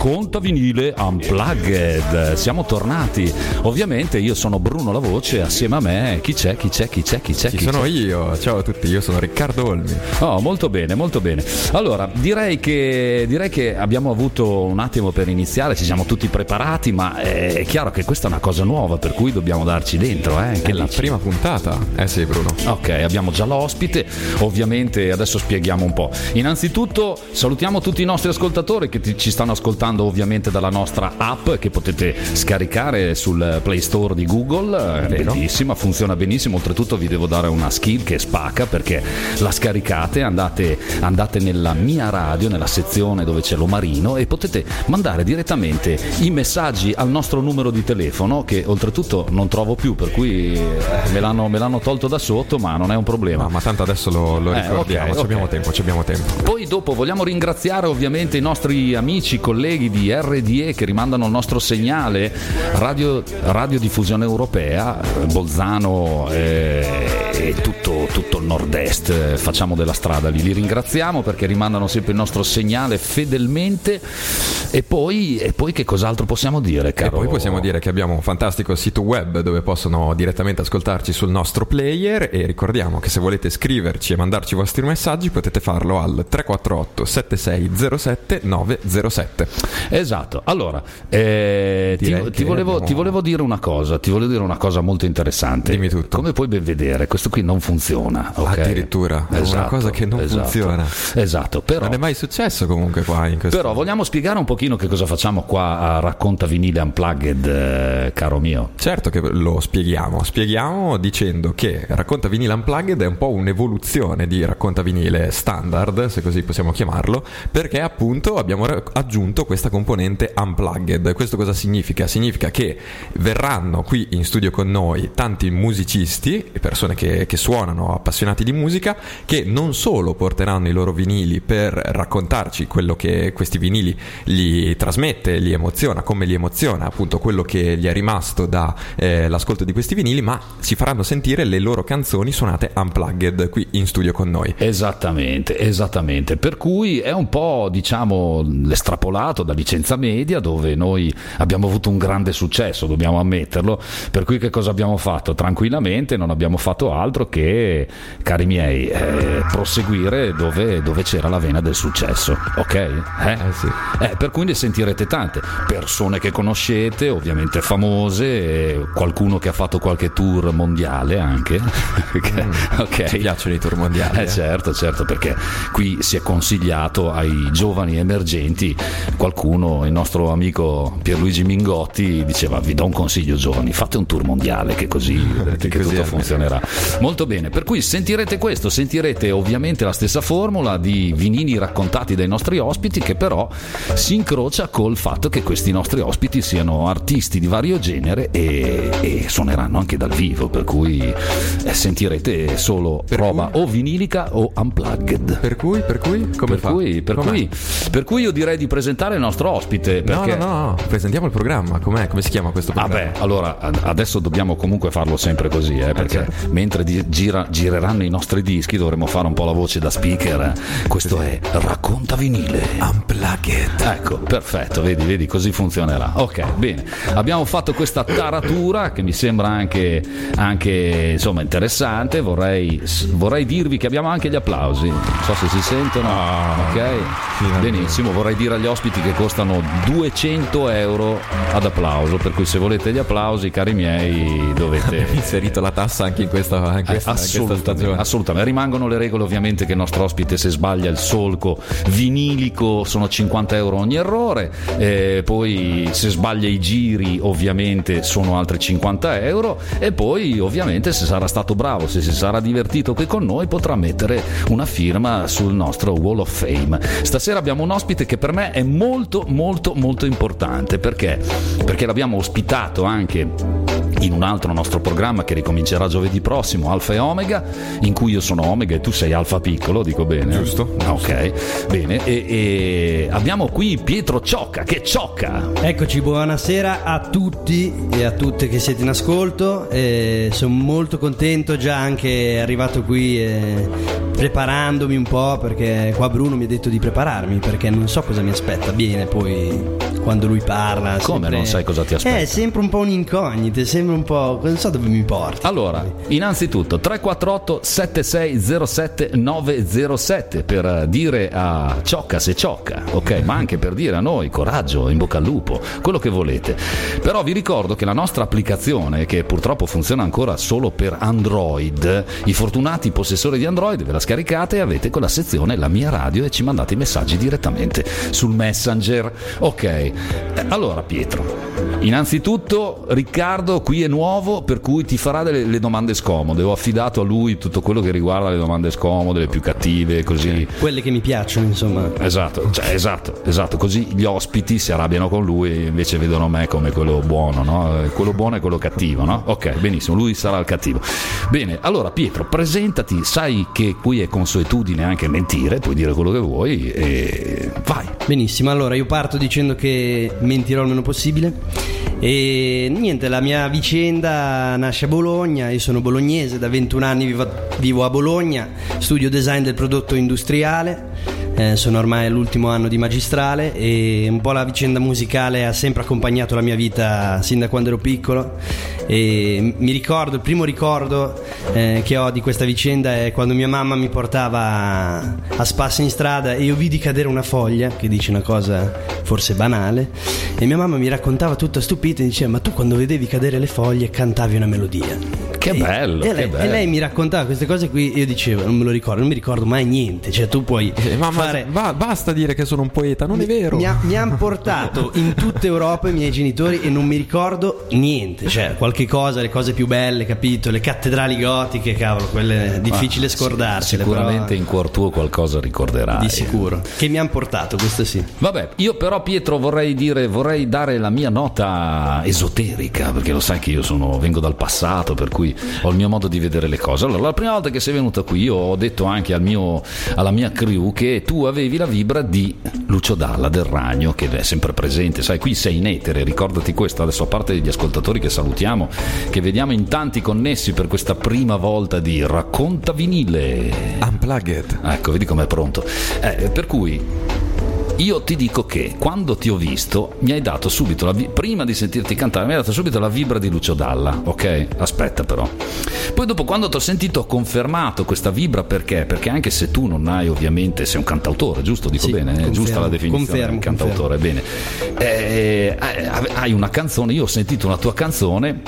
Racconta vinile Unplugged. Siamo tornati. Ovviamente io sono Bruno La Voce, assieme a me chi c'è, chi c'è, chi c'è, chi c'è? Ci chi sono c'è? io, ciao a tutti, io sono Riccardo Olmi. Oh, molto bene, molto bene. Allora, direi che, direi che abbiamo avuto un attimo per iniziare, ci siamo tutti preparati, ma è chiaro che questa è una cosa nuova, per cui dobbiamo darci dentro. Eh? Che È la dici? prima puntata. Eh sì, Bruno. Ok, abbiamo già l'ospite, ovviamente adesso spieghiamo un po'. Innanzitutto salutiamo tutti i nostri ascoltatori che ti- ci stanno ascoltando ovviamente dalla nostra app che potete scaricare sul Play Store di Google, è Vero. bellissima, funziona benissimo, oltretutto vi devo dare una skill che spacca perché la scaricate, andate, andate nella mia radio, nella sezione dove c'è l'omarino e potete mandare direttamente i messaggi al nostro numero di telefono che oltretutto non trovo più, per cui eh, me l'hanno, me l'hanno tolto da sotto, ma non è un problema. No, ma tanto adesso lo, lo Eh, ricordiamo, ok, ci abbiamo ok. tempo, abbiamo tempo. Poi dopo vogliamo ringraziare ovviamente i nostri amici, colleghi di RDE che rimandano il nostro segnale Radio, Radiodiffusione Europea, eh, Bolzano eh, e tutto, tutto il nord-est, facciamo della strada lì. Li ringraziamo perché rimandano sempre il nostro segnale fedelmente e poi, e poi che cos'altro possiamo dire, E caro? poi possiamo dire che abbiamo un fantastico sito web dove possono direttamente ascoltarci sul nostro player e ricordiamo che se volete scriverci e mandarci i vostri messaggi potete farlo al 348 7607 907. Esatto, allora eh, ti, ti volevo, abbiamo- ti volevo dire una cosa, ti volevo dire una cosa molto interessante. Dimmi tutto. Come puoi ben vedere, questo qui non funziona. ok? Addirittura, è una cosa che non esatto, funziona. Esatto, però, Non è mai successo comunque qua in questo però vogliamo spiegare un pochino che cosa facciamo qua a Racconta Vinile Unplugged, eh, caro mio. Certo che lo spieghiamo, spieghiamo dicendo che Racconta Vinile Unplugged è un po' un'evoluzione di Racconta Vinile standard, se così possiamo chiamarlo, perché appunto abbiamo aggiunto questa componente Unplugged. Questo cosa significa? Significa che verranno qui in studio con noi tanti musicisti e persone che, che suonano, appassionati di musica, che non solo porteranno i loro vinili per raccontarci quello che questi vinili gli trasmette, li emoziona, come li emoziona, appunto quello che gli è rimasto dall'ascolto di questi vinili, ma ci faranno sentire le loro canzoni suonate unplugged qui in studio con noi. Esattamente, esattamente. Per cui è un po', diciamo, l'estrapolato da licenza media, dove noi abbiamo avuto un grande successo, dobbiamo ammetterlo. Per cui che cosa abbiamo fatto? Tranquillamente non abbiamo fatto altro che, cari miei, eh, proseguire dove, dove c'era la vena del successo, ok? Eh? sì. Eh, per cui ne sentirete tante persone che conoscete, ovviamente famose, qualcuno che ha fatto qualche tour mondiale anche. ok. Ci piacciono i tour mondiali. Eh eh. certo, certo, perché qui si è consigliato ai giovani emergenti, qualcuno, il nostro amico Pierluigi Mingotti diceva vi do un consiglio giovani, fate un tour mondiale che così vedrete che Così tutto funzionerà. Molto bene, per cui sentirete questo, sentirete ovviamente la stessa formula di vinini raccontati dai nostri ospiti che però si incrocia col fatto che questi nostri ospiti siano artisti di vario genere e, e suoneranno anche dal vivo, per cui eh, sentirete solo roba o vinilica o unplugged. Per cui, per cui, come Per fa? cui, per, cui, per cui io direi di presentare il nostro ospite. No, Perché... no, no, no, presentiamo il programma, com'è? Come si chiama questo programma? Vabbè, allora ad- adesso dobbiamo comunque farlo sempre così, eh, perché certo. mentre gira- gireranno i nostri dischi dovremo fare un po' la voce da speaker. eh. Questo è Racconta vinile. Unplugged. Ecco, perfetto, vedi, vedi, così funzionerà. Ok, bene. Abbiamo fatto questa taratura che mi sembra anche, anche, insomma interessante. Vorrei, vorrei dirvi che abbiamo anche gli applausi. Non so se si sentono. ok, finalmente. benissimo. Vorrei dire agli ospiti che costano 200 euro ad applauso. Per cui se volete gli applausi, cari miei, dovete. Inserito la tassa anche in questa, in questa, in questa Assolutamente, stagione. assolutamente. rimangono le regole ovviamente che il nostro ospite se sbaglia il solco vinilico sono 50 euro ogni errore. Eh, poi se sbaglia i giri ovviamente sono altri 50 euro. E poi ovviamente se sarà stato bravo se si sarà divertito qui con noi potrà mettere una firma sul nostro Wall of Fame. Stasera abbiamo un ospite che per me è molto molto molto importante. Perché? Perché l'abbiamo ospitato anche in un altro nostro programma che ricomincerà giovedì prossimo, Alfa e Omega, in cui io sono Omega e tu sei Alfa piccolo, dico bene. Giusto. Ok, bene. E, e abbiamo qui Pietro Ciocca, che ciocca. Eccoci, buonasera a tutti e a tutte che siete in ascolto. Eh, sono molto contento, già anche arrivato qui eh, preparandomi un po' perché qua Bruno mi ha detto di prepararmi perché non so cosa mi aspetta. Bene, poi quando lui parla. Come sempre- non sai cosa ti aspetta? Eh, è sempre un po' un'incognita, sembra un po'. non so dove mi porti. Allora, innanzitutto 348 7607 907 per dire a Ciocca se ciocca, ok? Ma anche per dire a noi coraggio, in bocca al lupo, quello che volete. Però vi ricordo che la nostra applicazione, che purtroppo funziona ancora solo per Android, i fortunati possessori di Android ve la scaricate e avete quella sezione La mia radio e ci mandate i messaggi direttamente sul Messenger. Ok, allora Pietro, innanzitutto Riccardo qui è nuovo per cui ti farà delle le domande scomode. Ho affidato a lui tutto quello che riguarda le domande scomode, le più cattive, così. Quelle che mi piacciono, insomma. Esatto, cioè, esatto, esatto, così gli ospiti si arrabbiano con lui e invece vedono me come quello buono, no? Quello buono e quello cattivo, no? Ok, benissimo, lui sarà il cattivo. Bene, allora Pietro, presentati, sai che qui è consuetudine anche mentire, puoi dire quello che vuoi e vai. Benissimo, allora io parto dicendo che mentirò il meno possibile. E niente, la mia vicenda nasce a Bologna, io sono bolognese, da 21 anni vivo a, vivo a Bologna, studio design del prodotto industriale, eh, sono ormai all'ultimo anno di magistrale e un po' la vicenda musicale ha sempre accompagnato la mia vita sin da quando ero piccolo e mi ricordo, il primo ricordo eh, che ho di questa vicenda è quando mia mamma mi portava a spasso in strada e io vidi cadere una foglia, che dice una cosa forse banale, e mia mamma mi raccontava tutta stupita e diceva ma tu quando vedevi cadere le foglie cantavi una melodia. Che E- bello, e che lei, bello. e lei mi raccontava queste cose qui e io dicevo non me lo ricordo, non mi ricordo mai niente, cioè tu puoi Eh, Mamma, fare... va- basta dire che sono un poeta, non è vero. Mi, ha- mi hanno portato in tutta Europa i miei genitori e non mi ricordo niente, cioè qualche cosa, le cose più belle, capito? Le cattedrali gotiche, cavolo, quelle è difficile sì, scordarsele. Sicuramente però in cuor tuo qualcosa ricorderai. di sicuro. Che mi hanno portato, questo sì. Vabbè, io però Pietro vorrei dire, vorrei dare la mia nota esoterica, perché lo sai che io sono, vengo dal passato, per cui ho il mio modo di vedere le cose. Allora, la prima volta che sei venuto qui, io ho detto anche al mio, alla mia crew che tu avevi la vibra di Lucio Dalla del Ragno, che è sempre presente. Sai, qui sei in etere, ricordati questo. Adesso, a parte gli ascoltatori che salutiamo, che vediamo in tanti connessi per questa prima volta di Racconta vinile. Unplugged. Ecco, vedi com'è pronto. Eh, per cui io ti dico che quando ti ho visto mi hai dato subito, la vi- prima di sentirti cantare, mi hai dato subito la vibra di Lucio Dalla, ok? Aspetta però. Poi dopo quando ti ho sentito ho confermato questa vibra perché? Perché anche se tu non hai ovviamente, sei un cantautore, giusto? Dico Sì, bene? È confermo, giusta la definizione confermo, cantautore, bene. Eh, hai una canzone, io ho sentito una tua canzone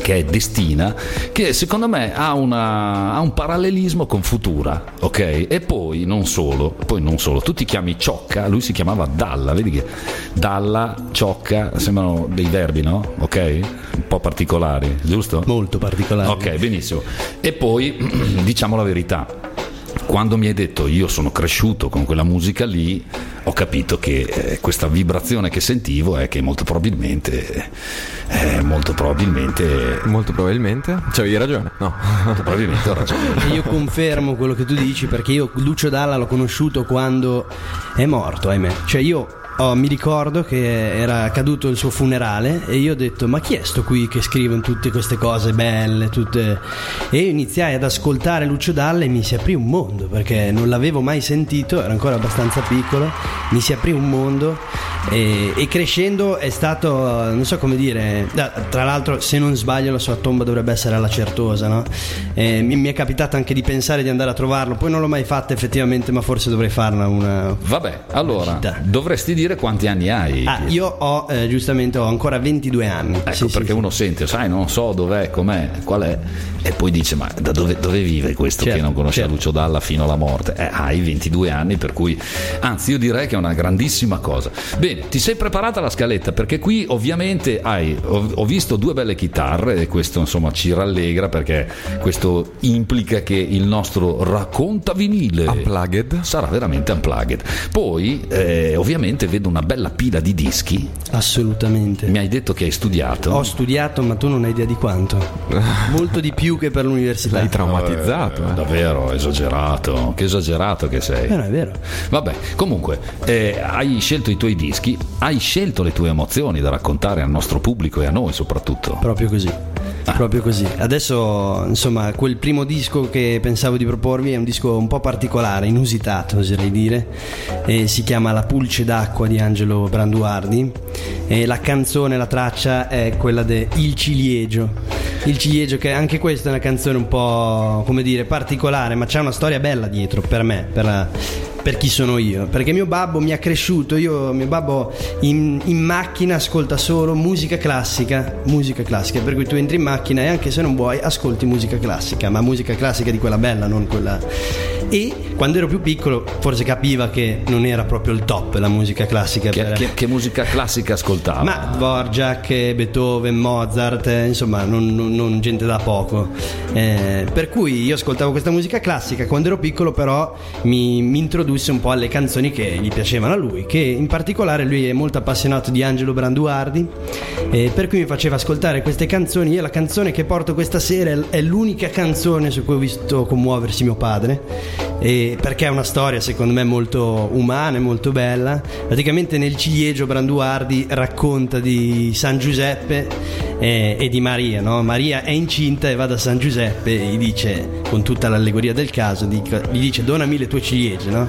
che è Destina, che secondo me ha, una- ha un parallelismo con Futura, ok? E poi non solo, poi non solo, tu ti chiami Ciocca, lui si chiamava Dalla, vedi che Dalla, Ciocca, sembrano dei verbi, no? Ok? Un po' particolari, giusto? Molto particolare. Ok, benissimo. E poi diciamo la verità. Quando mi hai detto io sono cresciuto con quella musica lì, ho capito che eh, questa vibrazione che sentivo è che molto probabilmente, eh, molto probabilmente, Molto probabilmente. C'avevi ragione. No. molto probabilmente ho ragione. E io confermo quello che tu dici perché io Lucio Dalla l'ho conosciuto quando è morto, ahimè. Cioè io oh, mi ricordo che era caduto il suo funerale e io ho detto ma chi è sto qui che scrive tutte queste cose belle, tutte... E io iniziai ad ascoltare Lucio Dalla e mi si aprì un mondo perché non l'avevo mai sentito, ero ancora abbastanza piccolo, mi si aprì un mondo e, e crescendo è stato, non so come dire, tra l'altro se non sbaglio la sua tomba dovrebbe essere alla Certosa, no? E mi, è capitato anche di pensare di andare a trovarlo, poi non l'ho mai fatta effettivamente, ma forse dovrei farla una... Vabbè, allora Città. dovresti dire quanti anni hai. Ah, io ho, eh, giustamente, ho ancora 22 anni. Ecco Sì, perché sì. uno sente, sai, non so dov'è, com'è, qual è, e poi dice: Ma da dove, dove vive questo Certo, che non conosce certo. Lucio Dalla fino alla morte? Eh, hai 22 anni, per cui, anzi, io direi che è una grandissima cosa. Bene, ti sei preparata la scaletta perché qui ovviamente hai, ho, ho visto due belle chitarre e questo insomma ci rallegra perché questo implica che il nostro racconta vinile Unplugged. sarà veramente unplugged. Poi eh, ovviamente vedo una bella pila di dischi. Assolutamente. Mi hai detto che hai studiato. Ho studiato, ma tu non hai idea di quanto. Molto di più che per l'università. L'hai traumatizzato. Eh, eh. davvero esagerato, che esagerato che sei. Però è vero. Vabbè, comunque, eh, hai scelto i tuoi dischi, hai scelto le tue emozioni da raccontare al nostro pubblico e a noi soprattutto. Proprio così. Ah. Proprio così. Adesso, insomma, quel primo disco che pensavo di proporvi è un disco un po' particolare, inusitato, oserei dire. E si chiama La pulce d'acqua di Angelo Branduardi. E la canzone, la traccia è quella de Il ciliegio. Il ciliegio, che anche questa è una canzone un po', come dire, particolare, ma c'è una storia bella dietro per me, per la- per chi sono io perché mio babbo mi ha cresciuto io mio babbo in, in macchina ascolta solo musica classica musica classica per cui tu entri in macchina e anche se non vuoi ascolti musica classica ma musica classica di quella bella non quella e quando ero più piccolo forse capiva che non era proprio il top la musica classica Che, per- che- che musica classica ascoltava? ma Dvorak, Beethoven, Mozart, eh, insomma, non, non- non gente da poco. Eh, per cui io ascoltavo questa musica classica. Quando ero piccolo, però, mi, mi introdusse un po' alle canzoni che gli piacevano a lui. Che in particolare lui è molto appassionato di Angelo Branduardi. eh, per cui mi faceva ascoltare queste canzoni. Io la canzone che porto questa sera è- è l'unica canzone su cui ho visto commuoversi mio padre. eh, perché è una storia, secondo me, molto umana e molto bella. Praticamente nel ciliegio Branduardi racconta di San Giuseppe eh, e di Maria. no? Maria è incinta e va da San Giuseppe e gli dice, con tutta l'allegoria del caso, gli dice donami le tue ciliegie. no?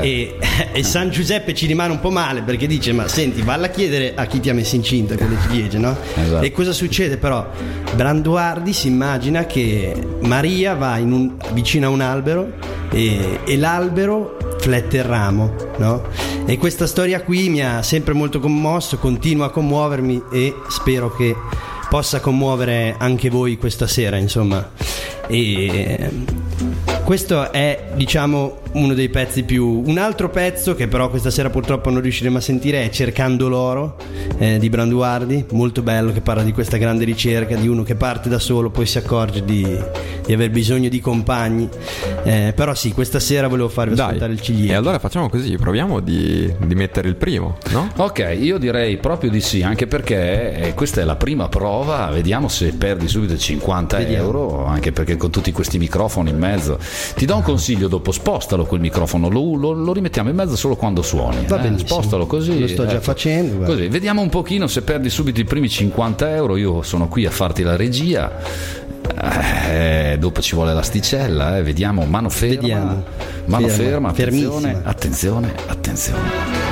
e, e San Giuseppe ci rimane un po' male perché dice ma senti valla a chiedere a chi ti ha messo incinta con le ciliegie. No? Esatto. E cosa succede però? Branduardi si immagina che Maria va in un- vicino a un albero e, e l'albero flette il ramo, no? E questa storia qui mi ha sempre molto commosso, continua a commuovermi e spero che possa commuovere anche voi questa sera, insomma. E questo è, diciamo, uno dei pezzi più. Un altro pezzo che però questa sera purtroppo non riusciremo a sentire è Cercando l'oro eh, di Branduardi, molto bello, che parla di questa grande ricerca di uno che parte da solo, poi si accorge di, di aver bisogno di compagni. Eh, però sì, questa sera volevo farvi Dai. ascoltare il E ciliegio. allora facciamo così, proviamo di, di mettere il primo, no? Ok, io direi proprio di sì, anche perché eh, questa è la prima prova, vediamo se perdi subito 50 Vediamo. euro, anche perché con tutti questi microfoni in mezzo. Ti do un consiglio dopo, spostalo quel microfono, lo, lo- lo rimettiamo in mezzo solo quando suoni. Va eh, benissimo. Spostalo così. ecco. Lo sto già facendo, guarda. Così, vediamo un pochino se perdi subito i primi 50 euro, io sono qui a farti la regia. Eh, dopo ci vuole l'asticella, eh. vediamo, mano ferma. Vediamo. Mano Ferma, ferma, attenzione, attenzione, attenzione.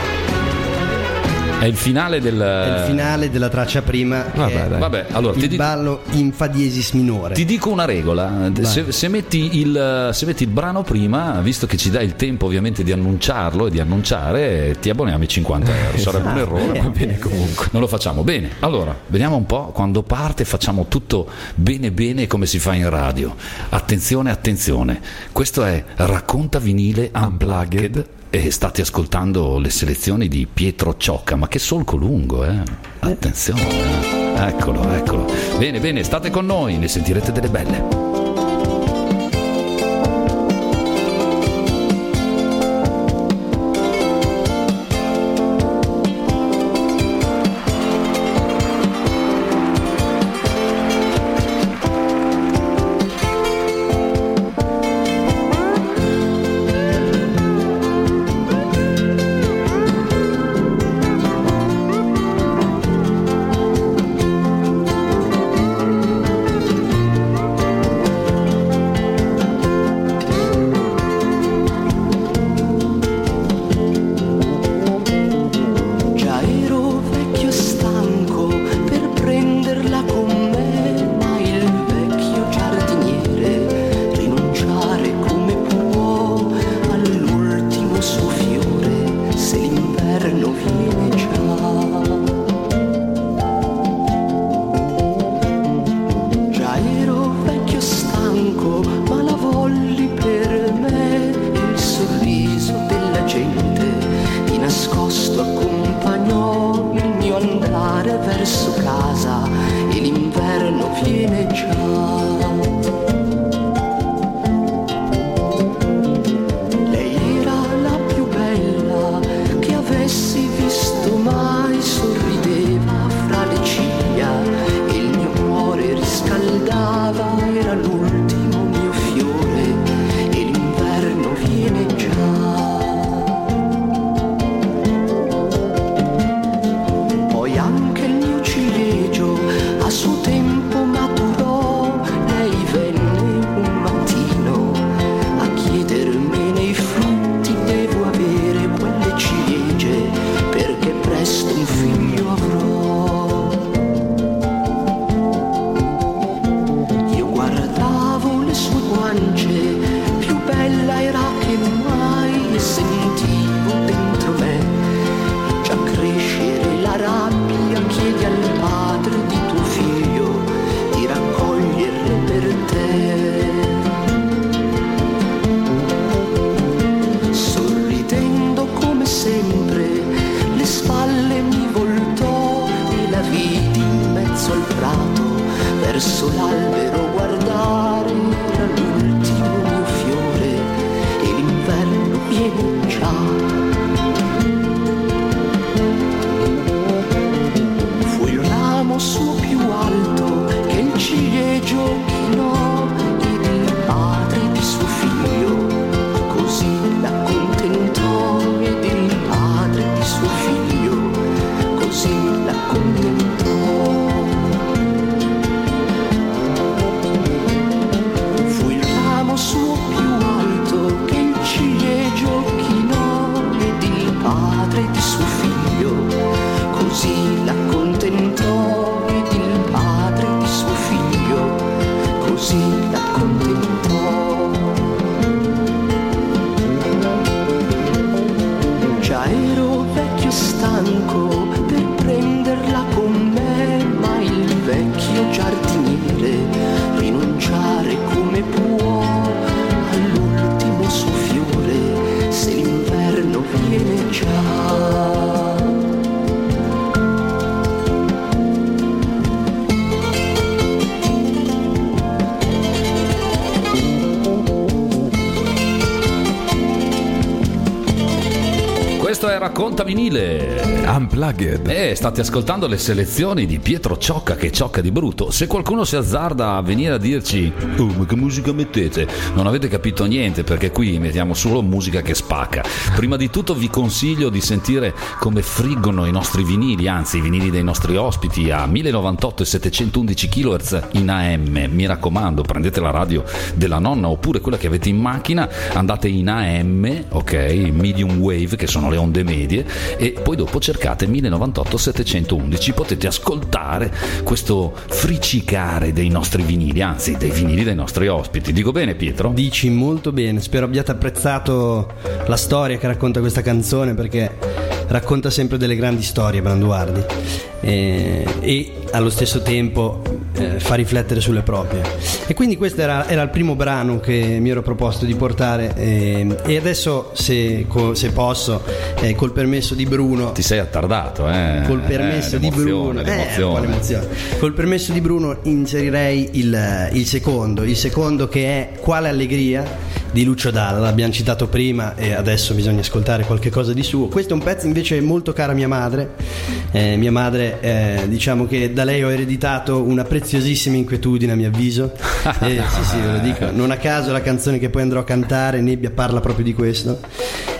È il finale del... È il finale della traccia prima. Vabbè. Vabbè, allora ti il dico, ballo in fa diesis minore. ti dico una regola: se, se metti il, se metti il brano prima, visto che ci dai il tempo ovviamente di annunciarlo e di annunciare, ti abboniamo i 50 euro. Sarebbe un errore, va bene comunque. Non lo facciamo. Bene, allora vediamo un po'. Quando parte, facciamo tutto bene, bene come si fa in radio. Attenzione, attenzione. Questo è Racconta vinile unplugged. E state ascoltando le selezioni di Pietro Ciocca, ma che solco lungo, eh? Attenzione, eh. eccolo, eccolo. Bene, bene, state con noi, ne sentirete delle belle. È Racconta vinile. Unplugged. Eh, state ascoltando le selezioni di Pietro Ciocca che ciocca di brutto. Se qualcuno si azzarda a venire a dirci Oh, ma che musica mettete? Non avete capito niente perché qui mettiamo solo musica che spacca. Prima di tutto vi consiglio di sentire come friggono i nostri vinili, anzi i vinili dei nostri ospiti a 1098 e 711 kHz in AM. Mi raccomando, prendete la radio della nonna oppure quella che avete in macchina, andate in AM, ok, medium wave che sono le onde medie e poi dopo cercate 1098 711 potete ascoltare questo fricicare dei nostri vinili anzi dei vinili dei nostri ospiti. Dico bene Pietro? Dici molto bene, spero abbiate apprezzato la storia che racconta questa canzone perché racconta sempre delle grandi storie Branduardi. E, e allo stesso tempo eh, fa riflettere sulle proprie. E quindi questo era, era il primo brano che mi ero proposto di portare e, e adesso se, co- se posso, eh, col permesso di Bruno, ti sei attardato eh? col permesso Eh, di l'emozione, Bruno, eh, l'emozione. col permesso di Bruno inserirei il, il secondo, il secondo che è Quale allegria di Lucio Dalla, l'abbiamo citato prima e adesso bisogna ascoltare qualche cosa di suo. Questo è un pezzo invece molto caro a mia madre. Eh, mia madre, eh, diciamo che da lei ho ereditato una preziosissima inquietudine a mio avviso. Eh, sì, sì, ve lo dico. Non a caso la canzone che poi andrò a cantare, Nebbia, parla proprio di questo.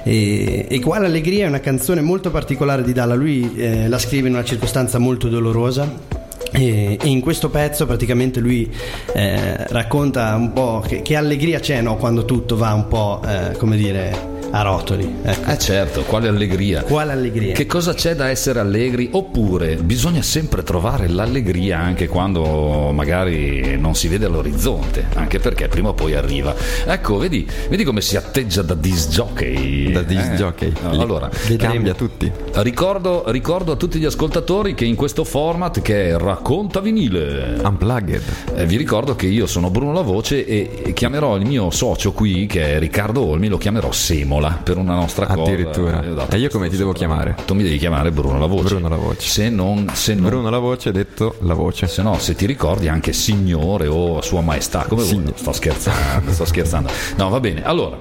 E, e Quale allegria è una canzone molto particolare di Dalla. Lui eh, la scrive in una circostanza molto dolorosa. E, e in questo pezzo praticamente lui eh, racconta un po' che, che allegria c'è no, quando tutto va un po' eh, come dire a rotoli. Ecco. Eh certo, quale allegria. Quale allegria? Che cosa c'è da essere allegri? Oppure bisogna sempre trovare l'allegria anche quando magari non si vede all'orizzonte, anche perché prima o poi arriva. Ecco, vedi, vedi come si atteggia da disc jockey. Da disc Eh. Allora, Li cambia tutti. ricordo, ricordo a tutti gli ascoltatori che in questo format che è Racconta vinile. Unplugged. Eh, vi ricordo che io sono Bruno La Voce e chiamerò il mio socio qui, che è Riccardo Olmi, lo chiamerò Semola. Imola per una nostra cosa. Addirittura. Eh, ho dato E io come ti devo chiamare? Tu mi devi chiamare Bruno la voce. Bruno la voce. Se non, se non Bruno la voce, detto la voce. se no, se ti ricordi anche signore o sua maestà, come vuoi. Sto scherzando, sto scherzando. No, va bene. Allora,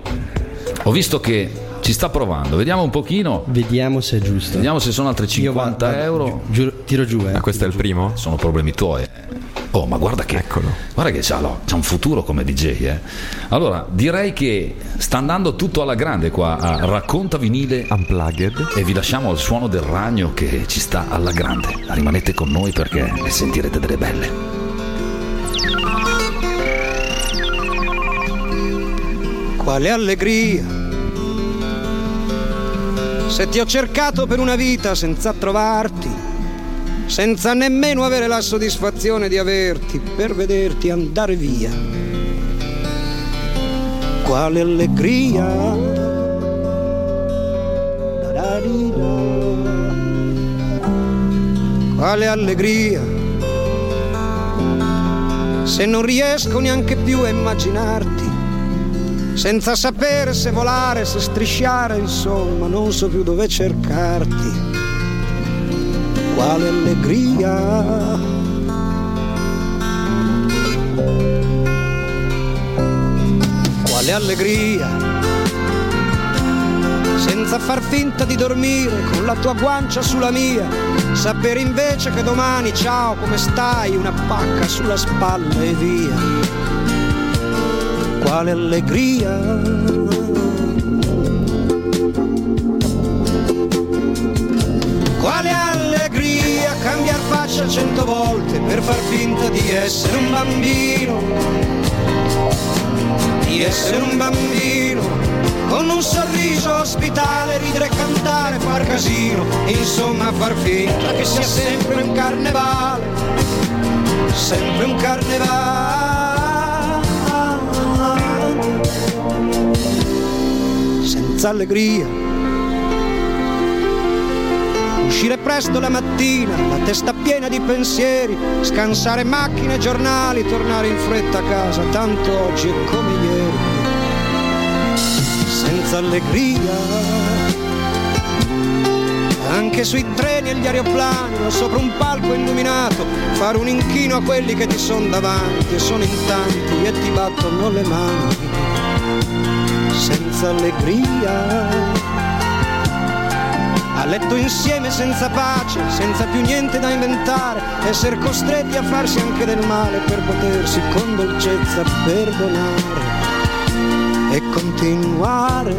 ho visto che ci sta provando. Vediamo un pochino. Vediamo se è giusto. Vediamo se sono altri Io 50 guarda, euro. giu- giuro- tiro giù, eh. Ah, questo è il primo? Sono problemi tuoi. Oh, ma guarda che, Eccolo. guarda che c'ha, no, c'ha un futuro come DJ. Eh. Allora, direi che sta andando tutto alla grande qua a Racconta Vinile Unplugged. e vi lasciamo al suono del ragno che ci sta alla grande. Rimanete con noi perché ne sentirete delle belle. Quale allegria. Se ti ho cercato per una vita senza trovarti, senza nemmeno avere la soddisfazione di averti, per vederti andare via. Quale allegria. Quale allegria. Se non riesco neanche più a immaginarti senza sapere se volare, se strisciare, insomma, non so più dove cercarti. Quale allegria. Quale allegria. Senza far finta di dormire con la tua guancia sulla mia, sapere invece che domani, ciao, come stai, una pacca sulla spalla e via quale allegria. Faccia cento volte per far finta di essere un bambino, di essere un bambino, con un sorriso ospitale, ridere, cantare, far casino, insomma far finta che sia sempre un carnevale, sempre un carnevale. senza allegria. Uscire presto la mattina, la testa piena di pensieri, scansare macchine e giornali, tornare in fretta a casa, tanto oggi è come ieri. Senza allegria. Anche sui treni e gli aeroplani, o sopra un palco illuminato, fare un inchino a quelli che ti sono davanti e sono in tanti e ti battono le mani senza allegria. A letto insieme senza pace, senza più niente da inventare, essere costretti a farsi anche del male per potersi con dolcezza perdonare e continuare.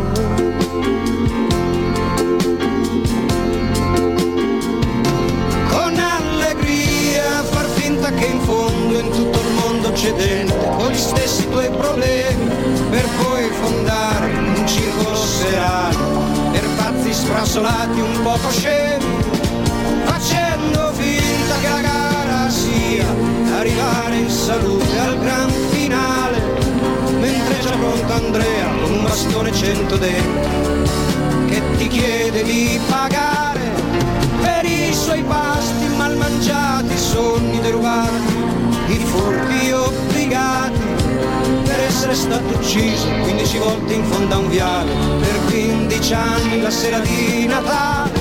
Con allegria far finta che in fondo in tutto il mondo c'è gente con gli stessi tuoi problemi per poi fondare un circolo serale per pazzi sfrasolati un poco scemi facendo finta che la gara sia arrivare in salute al gran finale mentre è già pronto Andrea con un bastone cento denti che ti chiede di pagare stato ucciso 15 volte in fondo a un viale per 15 anni la sera di Natale.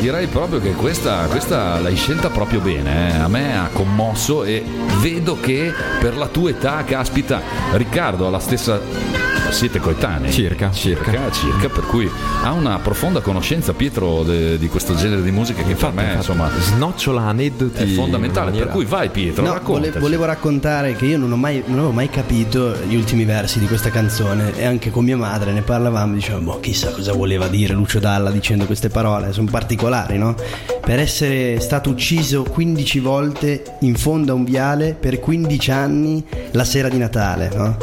Direi proprio che questa, questa l'hai scelta proprio bene. eh. A me ha commosso e vedo che per la tua età, caspita, Riccardo ha la stessa. Siete coetanei? Circa, circa. circa, circa, per cui ha una profonda conoscenza, Pietro, de- di questo genere di musica che per me insomma Snocciola aneddoti. è fondamentale. Per cui vai, Pietro, No, raccontaci. vole- volevo raccontare che io non, ho mai, non avevo mai capito gli ultimi versi di questa canzone e anche con mia madre ne parlavamo dicevamo boh, chissà cosa voleva dire Lucio Dalla dicendo queste parole sono particolari no? per essere stato ucciso 15 volte in fondo a un viale per 15 anni la sera di Natale no?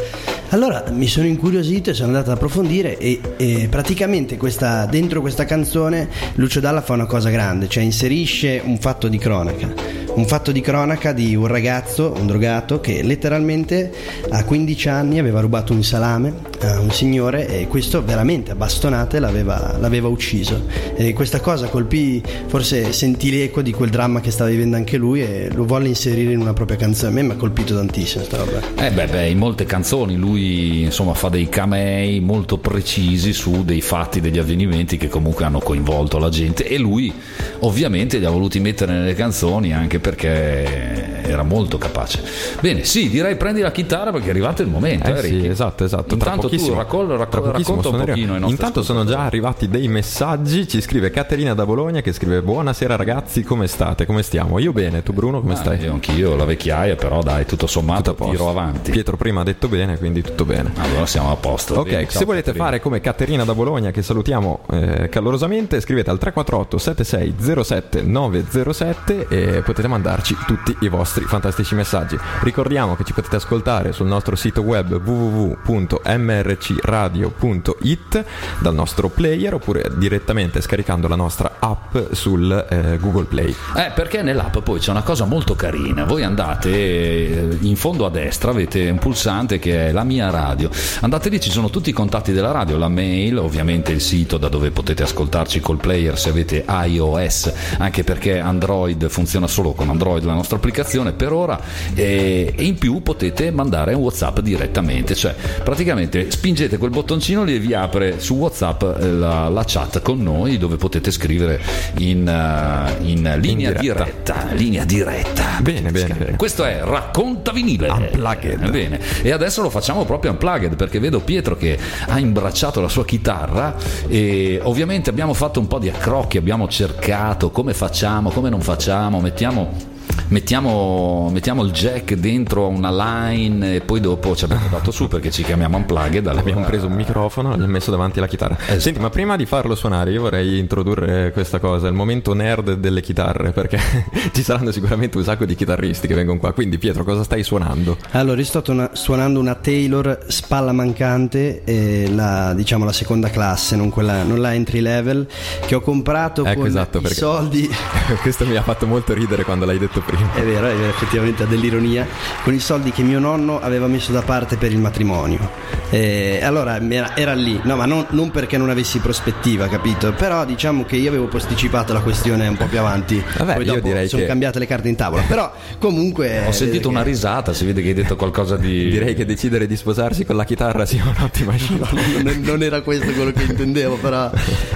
Allora mi sono incuriosito e sono andato ad approfondire e, e praticamente questa- dentro questa canzone Lucio Dalla fa una cosa grande, cioè inserisce un fatto di cronaca, un fatto di cronaca di un ragazzo, un drogato che letteralmente a 15 anni aveva rubato un salame a un signore e questo veramente a bastonate l'aveva, l'aveva ucciso. E questa cosa colpì, forse sentì l'eco di quel dramma che stava vivendo anche lui e lo volle inserire in una propria canzone. A me mi ha colpito tantissimo sta roba. Eh beh, beh, in molte canzoni lui insomma fa dei camei molto precisi su dei fatti, degli avvenimenti che comunque hanno coinvolto la gente e lui ovviamente li ha voluti mettere nelle canzoni anche perché era molto capace. Bene, sì, direi prendi la chitarra perché è arrivato il momento. Eh eh, sì, esatto, esatto. Intanto tu raccol- raccol- racconta un pochino nostri Intanto sono già arrivati dei messaggi. Ci scrive Caterina da Bologna che scrive: Buonasera ragazzi, come state? Come stiamo? Io bene, tu Bruno come Ah, stai? Io anch'io, la vecchiaia, però dai, tutto sommato Tutto tiro avanti. Pietro prima ha detto bene, quindi tutto bene. Allora siamo a posto. Ok, Bene, se volete Caterina. fare come Caterina da Bologna, che salutiamo eh, calorosamente, scrivete al 348 76 07 907 e potete mandarci tutti i vostri fantastici messaggi. Ricordiamo che ci potete ascoltare sul nostro sito web www.mrcradio.it dal nostro player oppure direttamente scaricando la nostra app sul eh, Google Play. Eh, perché nell'app poi c'è una cosa molto carina. Voi andate eh, in fondo a destra, avete un pulsante che è la mia radio. Andate lì, ci sono tutti i contatti della radio, la mail, ovviamente il sito da dove potete ascoltarci col player se avete iOS, anche perché Android funziona solo con Android la nostra applicazione per ora e, e in più potete mandare un WhatsApp direttamente, cioè praticamente spingete quel bottoncino lì e vi apre su WhatsApp eh, la, la chat con noi dove potete scrivere in, eh, in linea diretta. diretta. linea diretta. Bene, bene, bene. Questo è Racconta vinile. Unplugged. Bene. E adesso lo facciamo proprio unplugged perché vedo Pietro che ha imbracciato la sua chitarra e ovviamente abbiamo fatto un po' di accrocchi, abbiamo cercato come facciamo, come non facciamo, mettiamo Mettiamo, mettiamo il jack dentro a una line e poi dopo ci abbiamo dato su perché ci chiamiamo unplugged. allora- Abbiamo preso un microfono e l'abbiamo messo davanti alla chitarra. Senti, ma prima di farlo suonare, io vorrei introdurre questa cosa, il momento nerd delle chitarre, perché ci saranno sicuramente un sacco di chitarristi che vengono qua. Quindi, Pietro, cosa stai suonando? Allora, io sto tona- suonando una Taylor spalla mancante, eh, la, diciamo la seconda classe, non, quella, non la entry level, che ho comprato Ecco, con esatto, i soldi. Questo mi ha fatto molto ridere quando l'hai detto prima. È vero, è vero, effettivamente ha dell'ironia, con i soldi che mio nonno aveva messo da parte per il matrimonio. Eh, allora era, era lì, no, ma non, non perché non avessi prospettiva, capito? Però diciamo che io avevo posticipato la questione un po' più avanti. Vabbè, Poi io direi sono che- cambiate le carte in tavola. Però comunque. Ho sentito una risata, si vede che hai detto qualcosa di... Direi che decidere di sposarsi con la chitarra sia un'ottima scelta. non, non era questo quello che intendevo, però,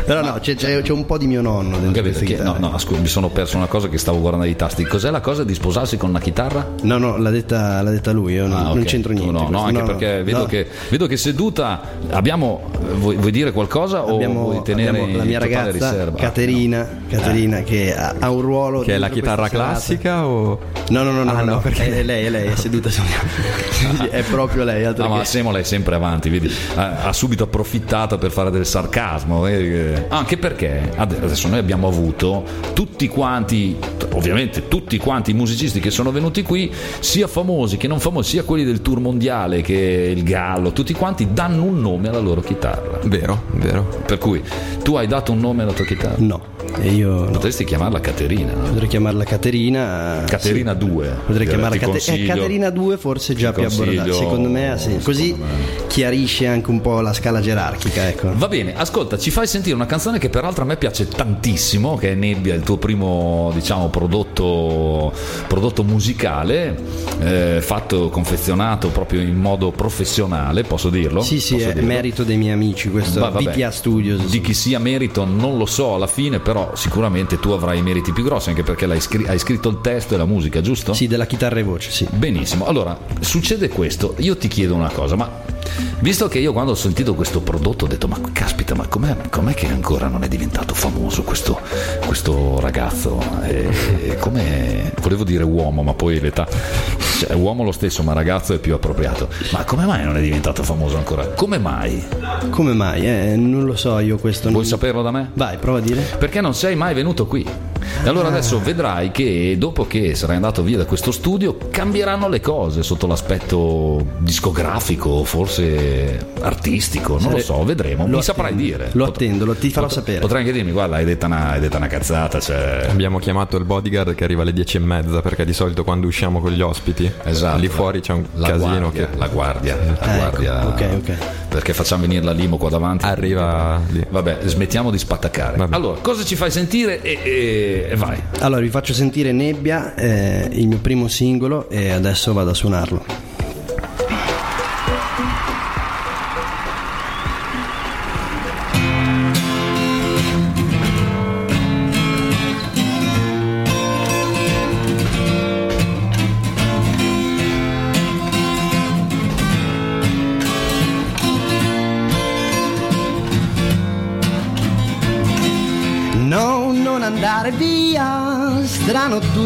però no, c'è, c'è- c'è un po' di mio nonno dentro Capito? Che- no, no, scusa, mi sono perso una cosa che stavo guardando i tasti. Cos'è la cosa di sposarsi con una chitarra? No, no, l'ha detta, l'ha detta lui, io non, Ah, non ok. c'entro niente. No, no, anche perché vedo, no. Che, vedo che seduta abbiamo. Vuoi, vuoi dire qualcosa o Abbiamo, vuoi tenere la mia ragazza riserva? Caterina, Caterina che ha, ha un ruolo Che è la chitarra classica o... No, no, no, no, Ah, no, no, perché- è lei, è lei, è seduta su è proprio lei, No, ma che- Semola è sempre avanti, vedi, ha, ha subito approfittato per fare del sarcasmo. eh, Anche perché adesso noi abbiamo avuto tutti quanti, ovviamente tutti quanti i musicisti che sono venuti qui, sia famosi che non famosi, sia quelli del tour mondiale che il Gallo, tutti quanti danno un nome alla loro chitarra. Vero, vero. Per cui tu hai dato un nome alla tua chitarra? No, e io no. Potresti chiamarla Caterina, no? Potrei chiamarla Caterina. Caterina 2. sì. Potrei chiamarla Ti Cate- consiglio- eh, Caterina 2 forse già più abbordata. Secondo me ha senso. Così me. chiarisce anche un po' la scala gerarchica, ecco. Va bene, ascolta, ci fai sentire una canzone che peraltro a me piace tantissimo, che è Nebbia, il tuo primo, diciamo, prodotto, prodotto musicale, eh, fatto, confezionato proprio in modo professionale, posso dirlo? Sì, sì, Posso è dirlo? merito dei miei amici questo Va- vabbè. BPA Studios. Di chi sia merito non lo so alla fine, però sicuramente tu avrai i meriti più grossi, anche perché l'hai scri- hai scritto il testo e la musica, giusto? Sì, della chitarra e voce, sì. Benissimo, allora succede questo, io ti chiedo una cosa, ma visto che io quando ho sentito questo prodotto ho detto ma caspita, ma com'è, com'è che ancora non è diventato famoso questo, questo ragazzo? E, e come, volevo dire uomo, ma poi l'età, cioè, è uomo lo stesso, ma ragazzo è più appropriato. Ma come mai non è diventato famoso ancora? Come mai? Come mai? Eh, non lo so io questo. Vuoi non... saperlo da me? Vai, prova a dire. Perché non sei mai venuto qui? E allora adesso vedrai che dopo che sarai andato via da questo studio cambieranno le cose sotto l'aspetto discografico, forse artistico, non lo so, vedremo. Lo Mi saprai attendo. dire. Lo attendo, lo- ti farò pot- sapere. Potrai anche dirmi, guarda, hai detta una, hai detta una cazzata, cioè... Abbiamo chiamato il bodyguard che arriva alle 10 e mezza perché di solito quando usciamo con gli ospiti Esatto. lì fuori c'è un la casino guardia, che la guardia, la Ecco, guardia. ok, ok. Perché facciamo venire la limo qua davanti. arriva lì. Vabbè, smettiamo di spattacare. Vabbè. Allora, cosa ci fai sentire e, e- e vai. Allora vi faccio sentire Nebbia, eh, il mio primo singolo e adesso vado a suonarlo.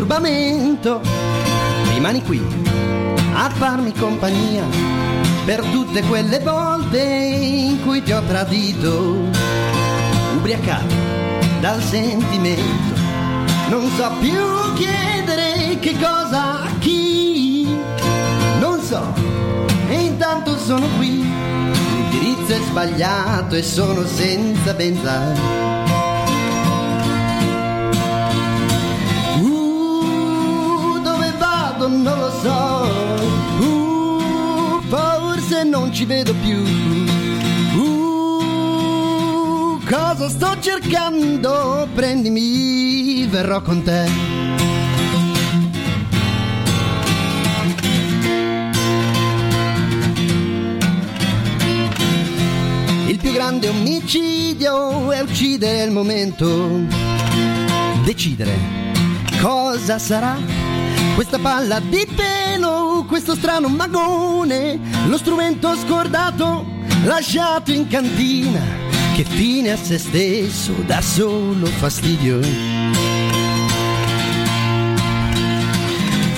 Turbamento. Rimani qui a farmi compagnia per tutte quelle volte in cui ti ho tradito. Ubriacato dal sentimento, non so più chiedere che cosa a chi. Non so, e intanto sono qui. L'indirizzo è sbagliato e sono senza benza. Non lo so. Uh, forse non ci vedo più. Uh, cosa sto cercando? Prendimi, verrò con te. Il più grande omicidio è uccidere il momento. Decidere cosa sarà questa palla di pelo, questo strano magone, lo strumento scordato lasciato in cantina, che fine a se stesso dà solo fastidio.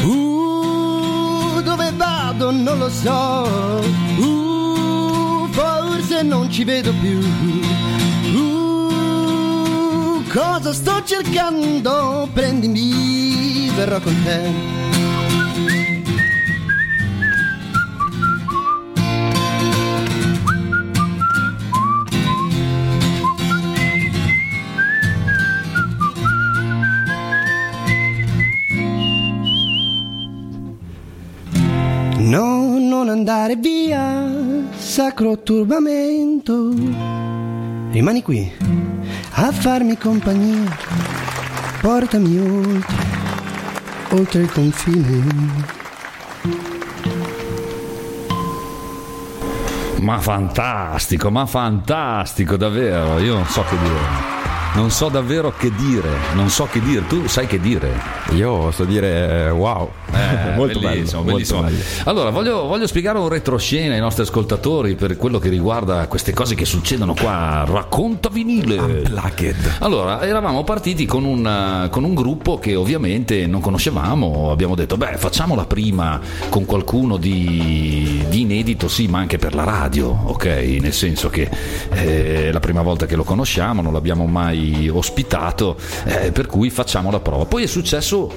Uh, dove vado non lo so, uh, forse non ci vedo più. Uh, cosa sto cercando? Prendimi, verrò con te. No, non andare via, sacro turbamento. Rimani qui a farmi compagnia. Portami oltre, oltre il confine. Ma fantastico, ma fantastico, davvero. Io non so che dire. Non so davvero che dire. Non so che dire. Tu sai che dire. Io so dire eh, wow, Eh, molto bellissimo, bello, bellissimo. molto. Allora, voglio, voglio spiegare un retroscena ai nostri ascoltatori per quello che riguarda queste cose che succedono qua. Racconta vinile. Unplugged. Allora, eravamo partiti con un, eh, con un gruppo che ovviamente non conoscevamo, abbiamo detto, beh, facciamola prima con qualcuno di, di inedito, sì, ma anche per la radio, ok? Nel senso che eh, è la prima volta che lo conosciamo, non l'abbiamo mai ospitato, eh, per cui facciamo la prova. Poi è successo,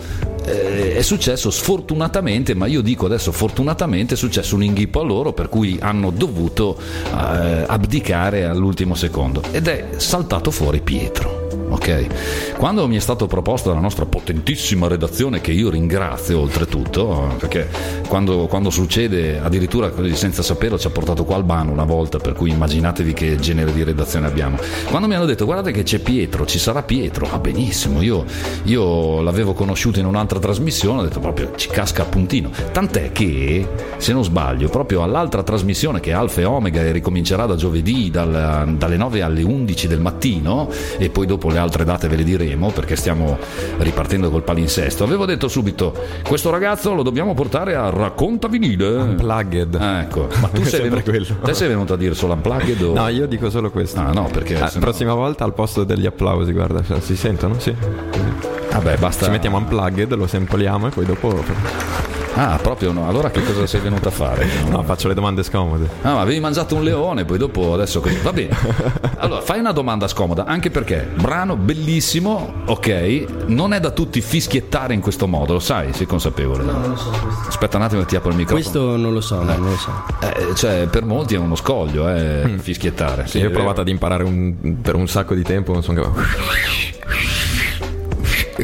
eh, è successo sfortunatamente, ma io dico adesso fortunatamente, è successo un inghippo a loro, per cui hanno dovuto eh, abdicare all'ultimo secondo. Ed è saltato fuori Pietro. Ok, quando mi è stato proposto dalla nostra potentissima redazione, che io ringrazio oltretutto, perché quando, quando succede, addirittura senza saperlo, ci ha portato qua Albano una volta, per cui immaginatevi che genere di redazione abbiamo. Quando mi hanno detto guardate che c'è Pietro, ci sarà Pietro, va benissimo, io, io l'avevo conosciuto in un'altra trasmissione, ho detto proprio ci casca a puntino. Tant'è che, se non sbaglio, proprio all'altra trasmissione che è Alfa e Omega e ricomincerà da giovedì dal- dalle 9 alle 11 del mattino e poi dopo le altre date ve le diremo perché stiamo ripartendo col palinsesto, avevo detto subito questo ragazzo lo dobbiamo portare a racconta vinile. Unplugged. Ah, ecco, ma tu sei Sempre venuto, quello. te sei venuto a dire solo unplugged o... No, io dico solo questo. Ah, no, perché Ah, sennò- prossima volta al posto degli applausi, guarda, si sentono? Sì. Vabbè, basta. Ci mettiamo unplugged, lo sempliamo e poi dopo Ah, proprio no. Allora che cosa sei venuto a fare? No, faccio le domande scomode. Ah, ma avevi mangiato un leone, poi dopo adesso così. Va bene. Allora, fai una domanda scomoda, anche perché brano bellissimo, ok, non è da tutti fischiettare in questo modo, lo sai, sei consapevole. No, non lo so. Questo, Aspetta un attimo che ti apro il microfono. questo non lo so, no, non lo so. Eh, cioè, per molti è uno scoglio, eh, fischiettare. Sì, io ho provato ad imparare un- per un sacco di tempo, non so che...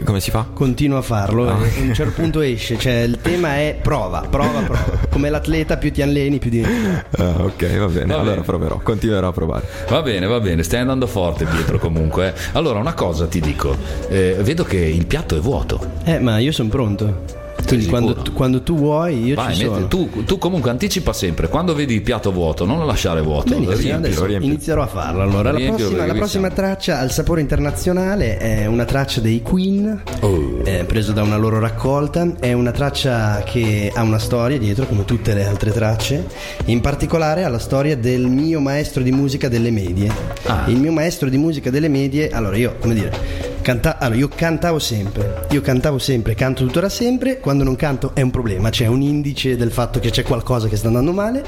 Come si fa? Continuo a farlo, e a un certo punto esce, cioè il tema è prova, prova, prova. Come l'atleta più ti alleni più diventi. Ah, ok, va bene, Va allora bene. proverò, continuerò a provare. Va bene, va bene, stai andando forte Pietro comunque. eh. Allora, una cosa ti dico, eh, vedo che il piatto è vuoto. Eh, ma io sono pronto. Quindi quando tu, quando tu vuoi, io Vai, ci metti- tu, tu comunque anticipa sempre, quando vedi il piatto vuoto, non lo lasciare vuoto. Benissimo, riempilo. adesso riempilo. inizierò a farlo. Allora, la prossima, la prossima traccia al sapore internazionale è una traccia dei Queen, Oh. eh, preso da una loro raccolta. È una traccia che ha una storia dietro, come tutte le altre tracce. In particolare ha la storia del mio maestro di musica delle medie. Ah. Il mio maestro di musica delle medie, allora io, come dire. Canta- allora, io cantavo sempre, io cantavo sempre, canto tuttora sempre, quando non canto è un problema, c'è un indice del fatto che c'è qualcosa che sta andando male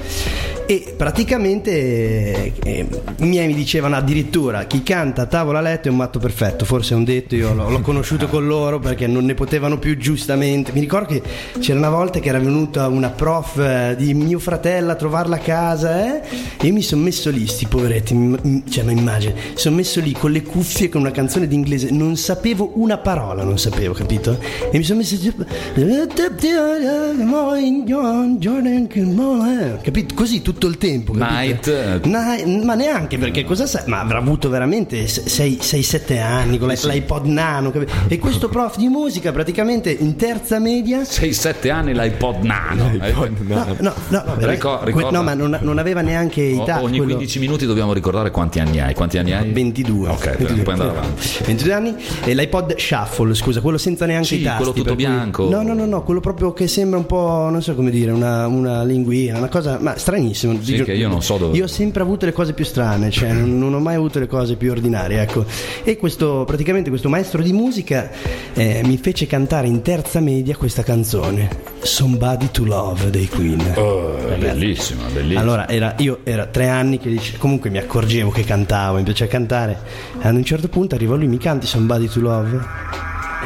e praticamente eh, eh, i miei mi dicevano addirittura chi canta a tavola a letto è un matto perfetto, forse è un detto, io l'ho, l'ho conosciuto con loro perché non ne potevano più giustamente, mi ricordo che c'era una volta che era venuta una prof eh, di mio fratello a trovarla a casa eh, e io mi sono messo lì, sti poveretti, mi- cioè non immagini, mi sono messo lì con le cuffie con una canzone d'inglese, non sapevo una parola, non sapevo, capito? E mi sono messo capito? Così tutto il tempo, capito? Night. Night, ma neanche perché cosa sai? Ma avrà avuto veramente 6-7 anni con l'i- l'iPod nano, capito? E questo prof di musica praticamente in terza media 6-7 anni l'iPod nano. Eh, No, no, no, vabbè, Ricor- ricorda- no, ma non, non aveva neanche i O- ogni quello- 15 minuti dobbiamo ricordare quanti anni hai. Quanti anni hai? 22. Ok, 22. puoi andare avanti. 22 anni e l'iPod Shuffle, scusa, quello senza neanche Sì, i tasti. quello tutto cui- bianco. No, no, no, no, quello proprio che sembra un po', non so come dire, una, una linguina, una cosa, ma stranissimo. Sì, che io non so dove- Io ho sempre avuto le cose più strane, cioè non, non ho mai avuto le cose più ordinarie, ecco. E questo, praticamente questo maestro di musica eh, mi fece cantare in terza media questa canzone, Somebody to Love dei Queen. Oh, bellissima, bellissima. Allora, era, io era tre anni che dice- comunque mi accorgevo che cantavo, mi piaceva cantare. E ad un certo punto arrivo lui, mi canti Somebody baditu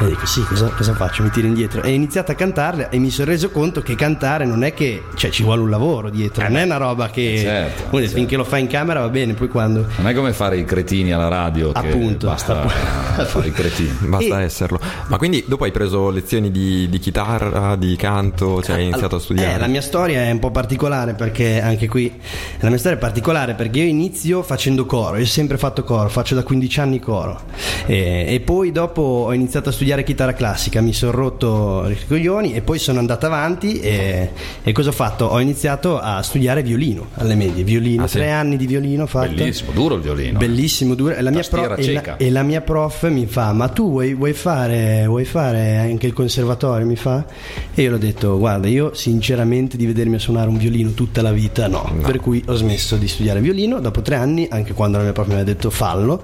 E dico sì, cosa, cosa faccio? Mi tiro indietro. E ho iniziato a cantarle e mi sono reso conto che cantare non è che, cioè ci vuole un lavoro dietro, non è una roba che certo, come dire, certo. finché lo fai in camera va bene, poi quando... Non è come fare i cretini alla radio, che Appunto. basta fare i cretini. Basta E- esserlo. Ma quindi dopo hai preso lezioni di, di chitarra, di canto, cioè hai iniziato a studiare? Eh, la mia storia è un po' particolare perché anche qui la mia storia è particolare perché io inizio facendo coro, io ho sempre fatto coro, faccio da 15 anni coro e, e poi dopo ho iniziato a studiare chitarra classica, mi sono rotto i coglioni e poi sono andato avanti e, e cosa ho fatto? Ho iniziato a studiare violino alle medie, violino, Ah, sì? tre anni di violino fatto. Bellissimo, duro il violino. Bellissimo, dura. E la, mia Tastiera pro- e, la, e la mia prof mi fa: Ma tu vuoi, vuoi fare, vuoi fare anche il conservatorio? Mi fa. E io l'ho detto: Guarda, io sinceramente di vedermi a suonare un violino tutta la vita, no. Per cui ho smesso di studiare violino. Dopo tre anni, anche quando la mia prof mi aveva detto fallo,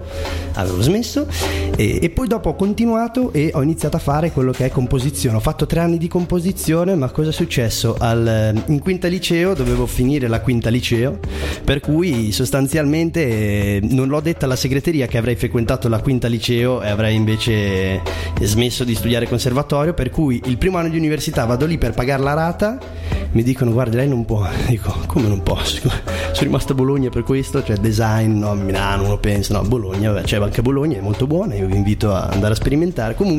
avevo smesso. E, e poi dopo ho continuato e ho iniziato a fare quello che è composizione. Ho fatto tre anni di composizione, ma cosa è successo? Al- in quinta liceo dovevo finire la quinta liceo, per cui sostanzialmente eh, non l'ho detta alla segreteria che avrei frequentato la quinta liceo e avrei invece smesso di studiare conservatorio, per cui il primo anno di università vado lì per pagare la rata, mi dicono guardi lei non può, dico come non posso? Sono rimasto a Bologna per questo, cioè design, no, Milano, uno pensa, no, Bologna, c'è anche Bologna, è molto buona, io vi invito a andare a sperimentare, comunque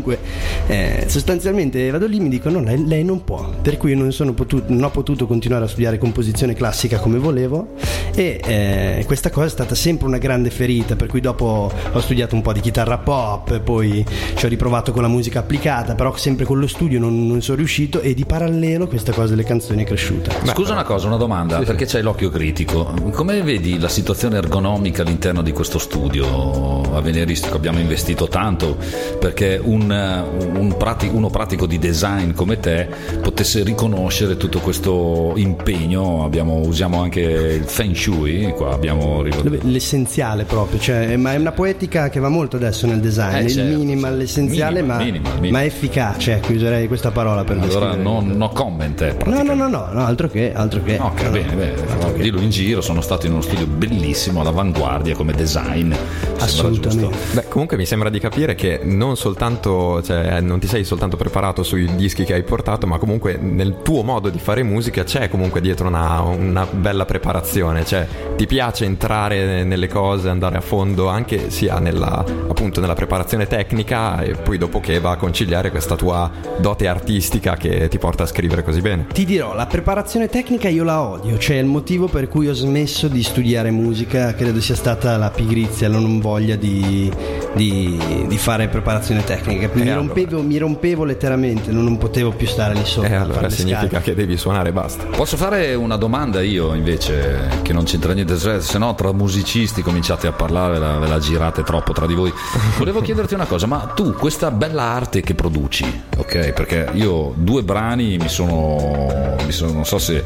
eh, sostanzialmente vado lì e mi dicono no, lei, lei non può, per cui non, sono potuto, non ho potuto continuare a studiare composizione classica come volevo e eh, questa cosa è stata sempre una grande ferita, per cui dopo ho studiato un po' di chitarra pop, poi ci ho riprovato con la musica applicata, però sempre con lo studio non, non sono riuscito e di parallelo questa cosa delle canzoni è cresciuta. Scusa una cosa, una domanda, perché c'hai l'occhio critico. Come vedi la situazione ergonomica all'interno di questo studio avveniristico? Abbiamo investito tanto perché un, un prati- uno pratico di design come te potesse riconoscere tutto questo impegno. Abbiamo- usiamo anche il Feng Shui, qua abbiamo. L'essenziale proprio, cioè, ma è una poetica che va molto adesso nel design, Eh, il certo, minimal, sì. l'essenziale, Minimal, ma, minimal, minimal. ma efficace, ecco, userei questa parola per Allora descrivere. no, no comment. eh, No, no, no, no, no, altro che, altro che. Ok, No, bene, bene. altro che. Dillo in giro, sono stato in uno studio bellissimo, all'avanguardia come design. Assolutamente. Beh, comunque mi sembra di capire che non soltanto, cioè, non ti sei soltanto preparato sui dischi che hai portato, ma comunque nel tuo modo di fare musica c'è comunque dietro una, una bella preparazione. Cioè, ti piace entrare nelle cose, andare a fondo anche sia nella, appunto, nella preparazione tecnica e poi dopo che va a conciliare questa tua dote artistica che ti porta a scrivere così bene. Ti dirò, la preparazione tecnica io la odio, cioè il motivo per cui ho smesso di studiare musica credo sia stata la pigrizia, la non voglia di, di- di fare preparazione tecnica. Mi, allora. rompevo, mi rompevo letteralmente, non, non potevo più stare lì sopra. E allora significa scale. che devi suonare e basta. Posso fare una domanda io invece che non c'entra niente, se se no tra musicisti cominciate a parlare, ve la, ve la girate troppo tra di voi. Volevo chiederti una cosa, ma tu questa bella arte che produci, ok? Perché io due brani mi sono, mi sono non so se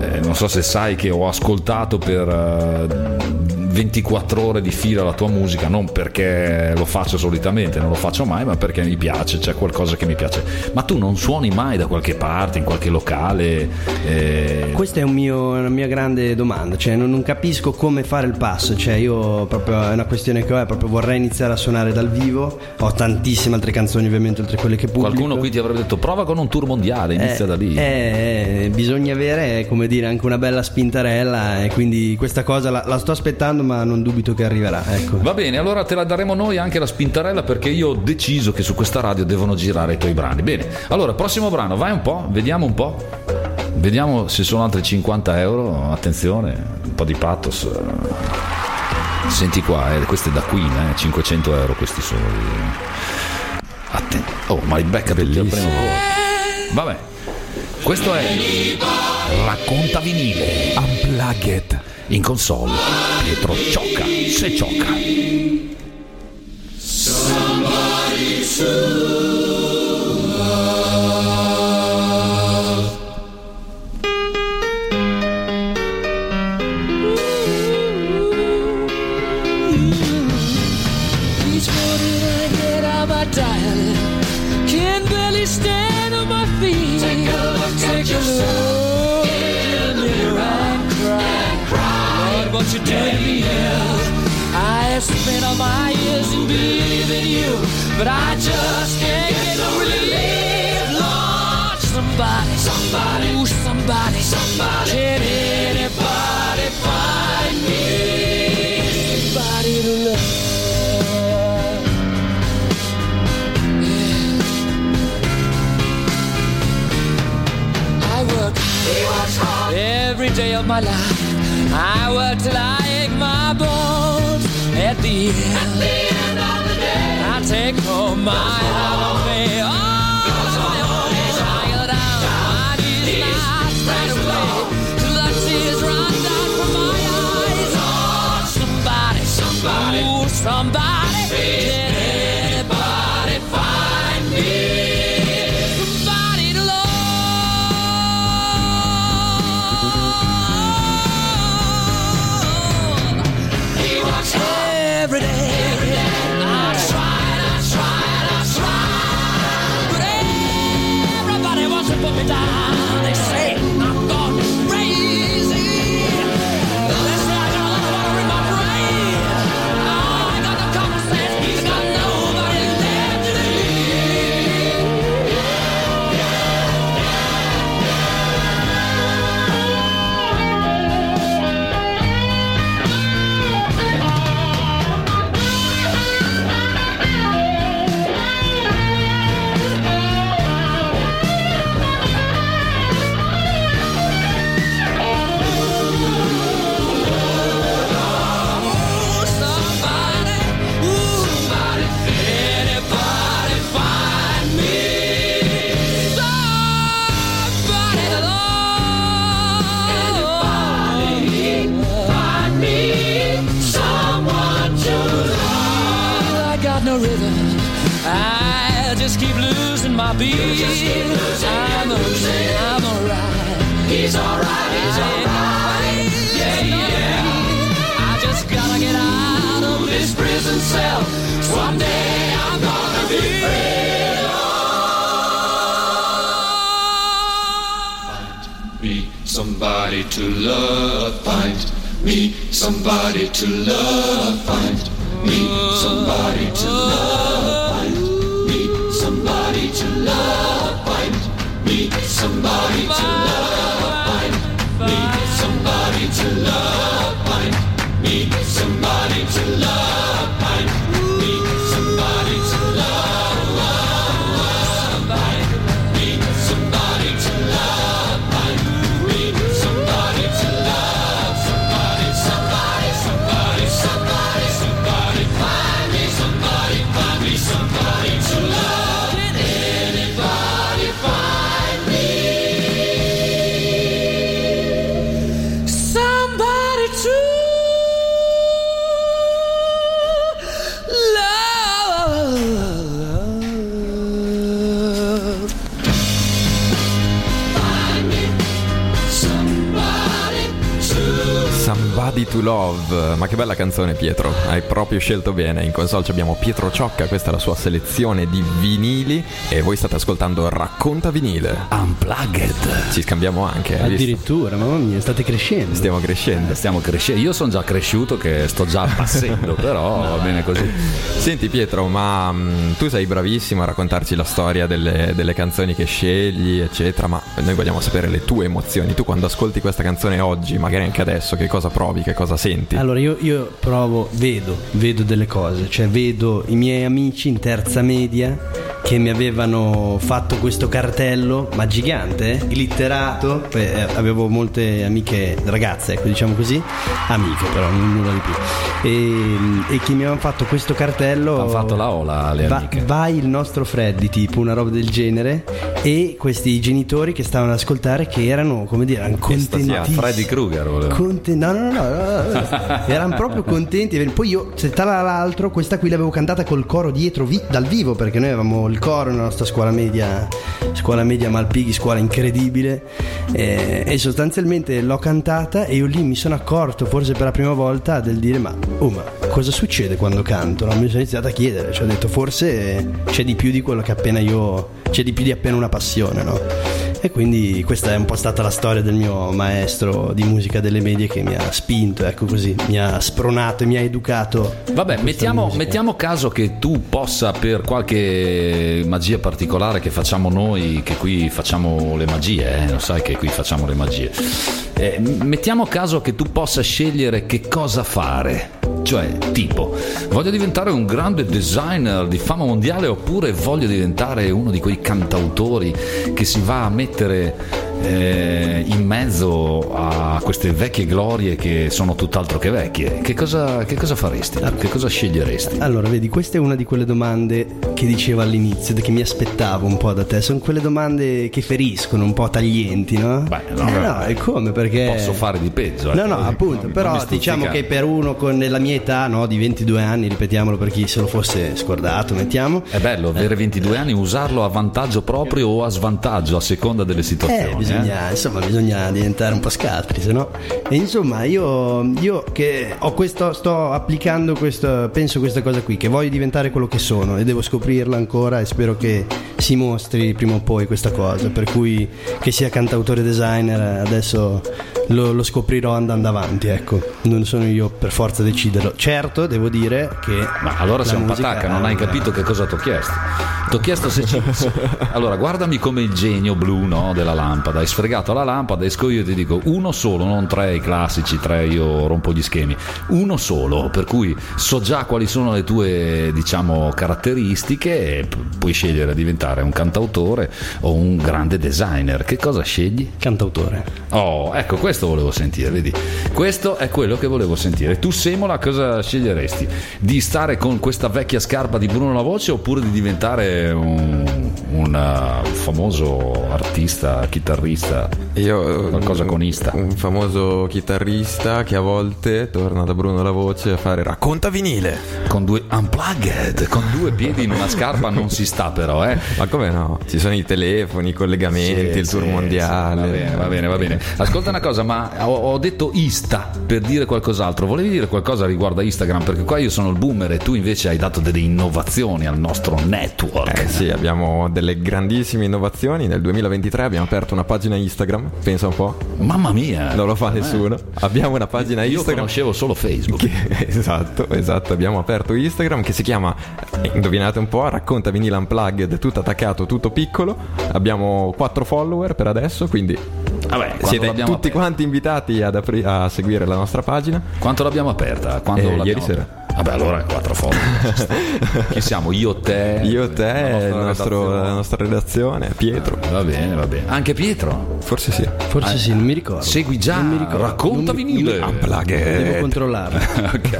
eh, non so se sai che ho ascoltato per eh, 24 ore di fila la tua musica, non perché lo faccio solitamente, non lo faccio mai, ma perché mi piace, c'è qualcosa che mi piace. Ma tu non suoni mai da qualche parte, in qualche locale? eh, Questa è un mio- una mia grande domanda, cioè non, non capisco come fare il passo, cioè io proprio è una questione che ho, è proprio vorrei iniziare a suonare dal vivo, ho tantissime altre canzoni ovviamente oltre a quelle che pubblico. Qualcuno qui ti avrebbe detto prova con un tour mondiale, inizia Eh, da lì. eh, eh, bisogna avere, come dire, anche una bella spintarella e quindi questa cosa la, la sto aspettando ma non dubito che arriverà, ecco. Va bene, allora te la daremo noi anche la spintarella perché io ho deciso che su questa radio devono girare i tuoi brani. Bene, allora prossimo brano, vai un po', vediamo un po'. Vediamo se sono altri 50 euro. Attenzione, un po' di pathos. Senti qua, eh, questo è da Queen, eh, 500 euro questi sono. Atten- oh, ma li becca tutti al primo volo. Vabbè, questo è Racconta vinile. Unplugged. In console, Pietro Ciocca, se ciocca. But I just can't get no relief. Lord, somebody, somebody, ooh, somebody, somebody, can anybody find me? Somebody to love. I work every day of my life. I work till I ache my bones. At the end, of the I take home. My holiday canzone Pietro, proprio scelto bene, in console abbiamo Pietro Ciocca, questa è la sua selezione di vinili e voi state ascoltando Racconta vinile, Unplugged. ci scambiamo anche? Addirittura, mamma mia, state crescendo. stiamo crescendo. Stiamo crescendo. Io sono già cresciuto che sto già passando, però va bene così. Senti Pietro, ma mm, tu sei bravissimo a raccontarci la storia delle, delle canzoni che scegli, eccetera, ma noi vogliamo sapere le tue emozioni. Tu quando ascolti questa canzone oggi, magari anche adesso, che cosa provi, che cosa senti? Allora io, io provo, vedo, vedo delle cose, cioè vedo i miei amici in terza media che mi avevano fatto questo cartello, ma gigante, eh, glitterato, eh, avevo molte amiche ragazze, ecco diciamo così, amiche però, nulla di più, e, e che mi avevano fatto questo cartello... Hanno fatto la ola alle Va- amiche. vai il nostro Freddy, tipo una roba del genere, e questi genitori che stavano ad ascoltare che erano, come dire, erano contentissimi. Freddy Krueger volevo. Conte- no, no, no, no, no, no. erano proprio contenti. Poi io, se tra l'altro, questa qui l'avevo cantata col coro dietro vi- dal vivo perché noi avevamo il coro nella nostra scuola media, scuola media Malpighi, scuola incredibile. eh, e sostanzialmente l'ho cantata e io lì mi sono accorto, forse per la prima volta, del dire: Ma, oh, ma cosa succede quando canto? No? Mi sono iniziato a chiedere, cioè ho detto: Forse c'è di più di quello che appena io. C'è di più di appena una passione, no? E quindi questa è un po' stata la storia del mio maestro di musica delle medie che mi ha spinto, ecco così, mi ha spronato e mi ha educato. Vabbè, mettiamo, mettiamo caso che tu possa per qualche magia particolare che facciamo noi, che qui facciamo le magie, eh, lo sai che qui facciamo le magie. Eh, mettiamo caso che tu possa scegliere che cosa fare. Cioè, tipo, voglio diventare un grande designer di fama mondiale oppure voglio diventare uno di quei cantautori che si va a mettere eh, in mezzo a queste vecchie glorie che sono tutt'altro che vecchie. Che cosa, che cosa faresti? tu? Che cosa sceglieresti? Allora, vedi, questa è una di quelle domande che dicevo all'inizio, che mi aspettavo un po' da te. Sono quelle domande che feriscono, un po' taglienti, no? Beh, no, Eh, no, e come? Perché. Posso fare di peggio. No, ecco. no, appunto, Non mi però diciamo che per uno con la mia età, no, di 22 anni, ripetiamolo per chi se lo fosse scordato, mettiamo. È bello avere 22 anni, usarlo a vantaggio proprio o a svantaggio a seconda delle situazioni. Eh, bisogna, insomma, bisogna diventare un po' scaltri, se no. E insomma, io, io che ho questo, sto applicando questo, penso questa cosa qui, che voglio diventare quello che sono e devo scoprirla ancora e spero che si mostri prima o poi questa cosa. Per cui che sia cantautore designer, adesso lo, lo scoprirò andando avanti, ecco. Non sono io per forza a deciderlo. Certo, devo dire che. Ma allora sei un patacca, non hai una- capito che cosa ti ho chiesto. Ti ho chiesto se ci. Allora, guardami come il genio blu no, della lampada. Hai sfregato la lampada, esco io e ti dico uno solo, non tre i classici, tre io rompo gli schemi. Uno solo, per cui so già quali sono le tue, diciamo, caratteristiche e pu- puoi scegliere di diventare un cantautore o un grande designer. Che cosa scegli? Cantautore. Oh, ecco, questo questo volevo sentire, vedi? Questo è quello che volevo sentire. Tu, Semola, cosa sceglieresti? Di stare con questa vecchia scarpa di Bruno La Voce oppure di diventare un, un, uh, famoso artista, chitarrista? Io Qualcosa con Ista. Un famoso chitarrista che a volte torna da Bruno La Voce a fare racconta vinile. Con due unplugged, con due piedi in una scarpa non si sta però, eh? Ma come no? Ci sono i telefoni, i collegamenti, Sì, il tour sì, mondiale. sì, va bene, va bene, va bene. Ascolta una cosa, ma ho, ho detto Ista per dire qualcos'altro. Volevi dire qualcosa riguardo a Instagram? Perché qua io sono il boomer e tu invece hai dato delle innovazioni al nostro network. Eh sì, abbiamo delle grandissime innovazioni. Nel 2023 abbiamo aperto una pagina Instagram, pensa un po'. Mamma mia! Non lo fa nessuno. Abbiamo una pagina Io Instagram. conoscevo solo Facebook. che- esatto, esatto. Abbiamo aperto Instagram che si chiama, eh, indovinate un po', racconta vinile unplugged, tutto attaccato, tutto piccolo. Abbiamo 4 follower per adesso, quindi Vabbè, quando siete tutti aperta? quanti invitati ad apri- a seguire la nostra pagina. Quanto l'abbiamo aperta? Quando Eh, l'abbiamo ieri aperta? Vabbè, allora quattro foto. Chi siamo? Io, te? Io, te, la nostra nostro- redazione. la nostra redazione, Pietro. Va bene, va bene. Anche Pietro? Forse sì. Forse sì, non mi ricordo. Segui già, Non mi ricordo. racconta vinile. Unplugged. Devo controllarlo. ok,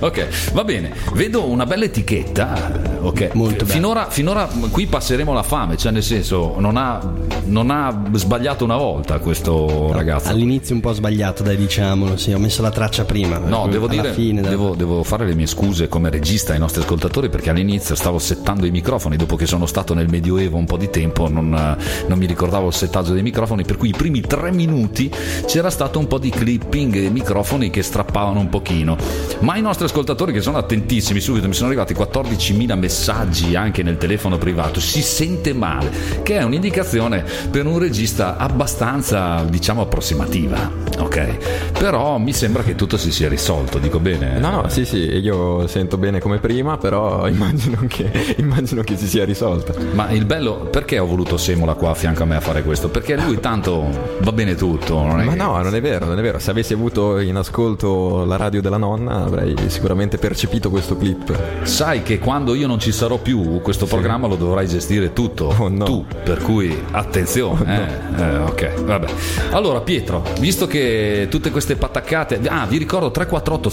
ok, va bene. Vedo una bella etichetta. Ok, Molto bella. finora, finora qui passeremo la fame, cioè nel senso non ha, non ha sbagliato una volta questo ragazzo. All'inizio un po' sbagliato, dai, diciamolo. Sì, ho messo la traccia prima. No, devo Alla dire, fine, devo, devo fare le mie scuse come regista ai nostri ascoltatori perché all'inizio stavo settando i microfoni, dopo che sono stato nel Medioevo un po' di tempo non, eh, non mi ricordavo il settaggio dei microfoni, per cui i primi tre minuti c'era stato un po' di clipping dei microfoni che strappavano un pochino. Ma i nostri ascoltatori che sono attentissimi, subito mi sono arrivati 14.000 messaggi anche nel telefono privato, si sente male, che è un'indicazione per un regista abbastanza, diciamo, approssimativa. Ok, però mi sembra che tutto si sia risolto, dico bene. No, no, sì, sì, io sento bene come prima, però immagino che, immagino che si sia risolta. Ma il bello, perché ho voluto Semola qua a fianco a me a fare questo? Perché lui tanto va bene tutto, Ma che- no, non è vero, non è vero. Se avessi avuto in ascolto la radio della nonna avrei sicuramente percepito questo clip. Sai che quando io non ci sarò più, questo programma lo dovrai gestire tutto. Oh, no. Tu, per cui attenzione. eh. Eh, ok, vabbè. Allora, Pietro, visto che tutte queste pataccate. Ah, vi ricordo 348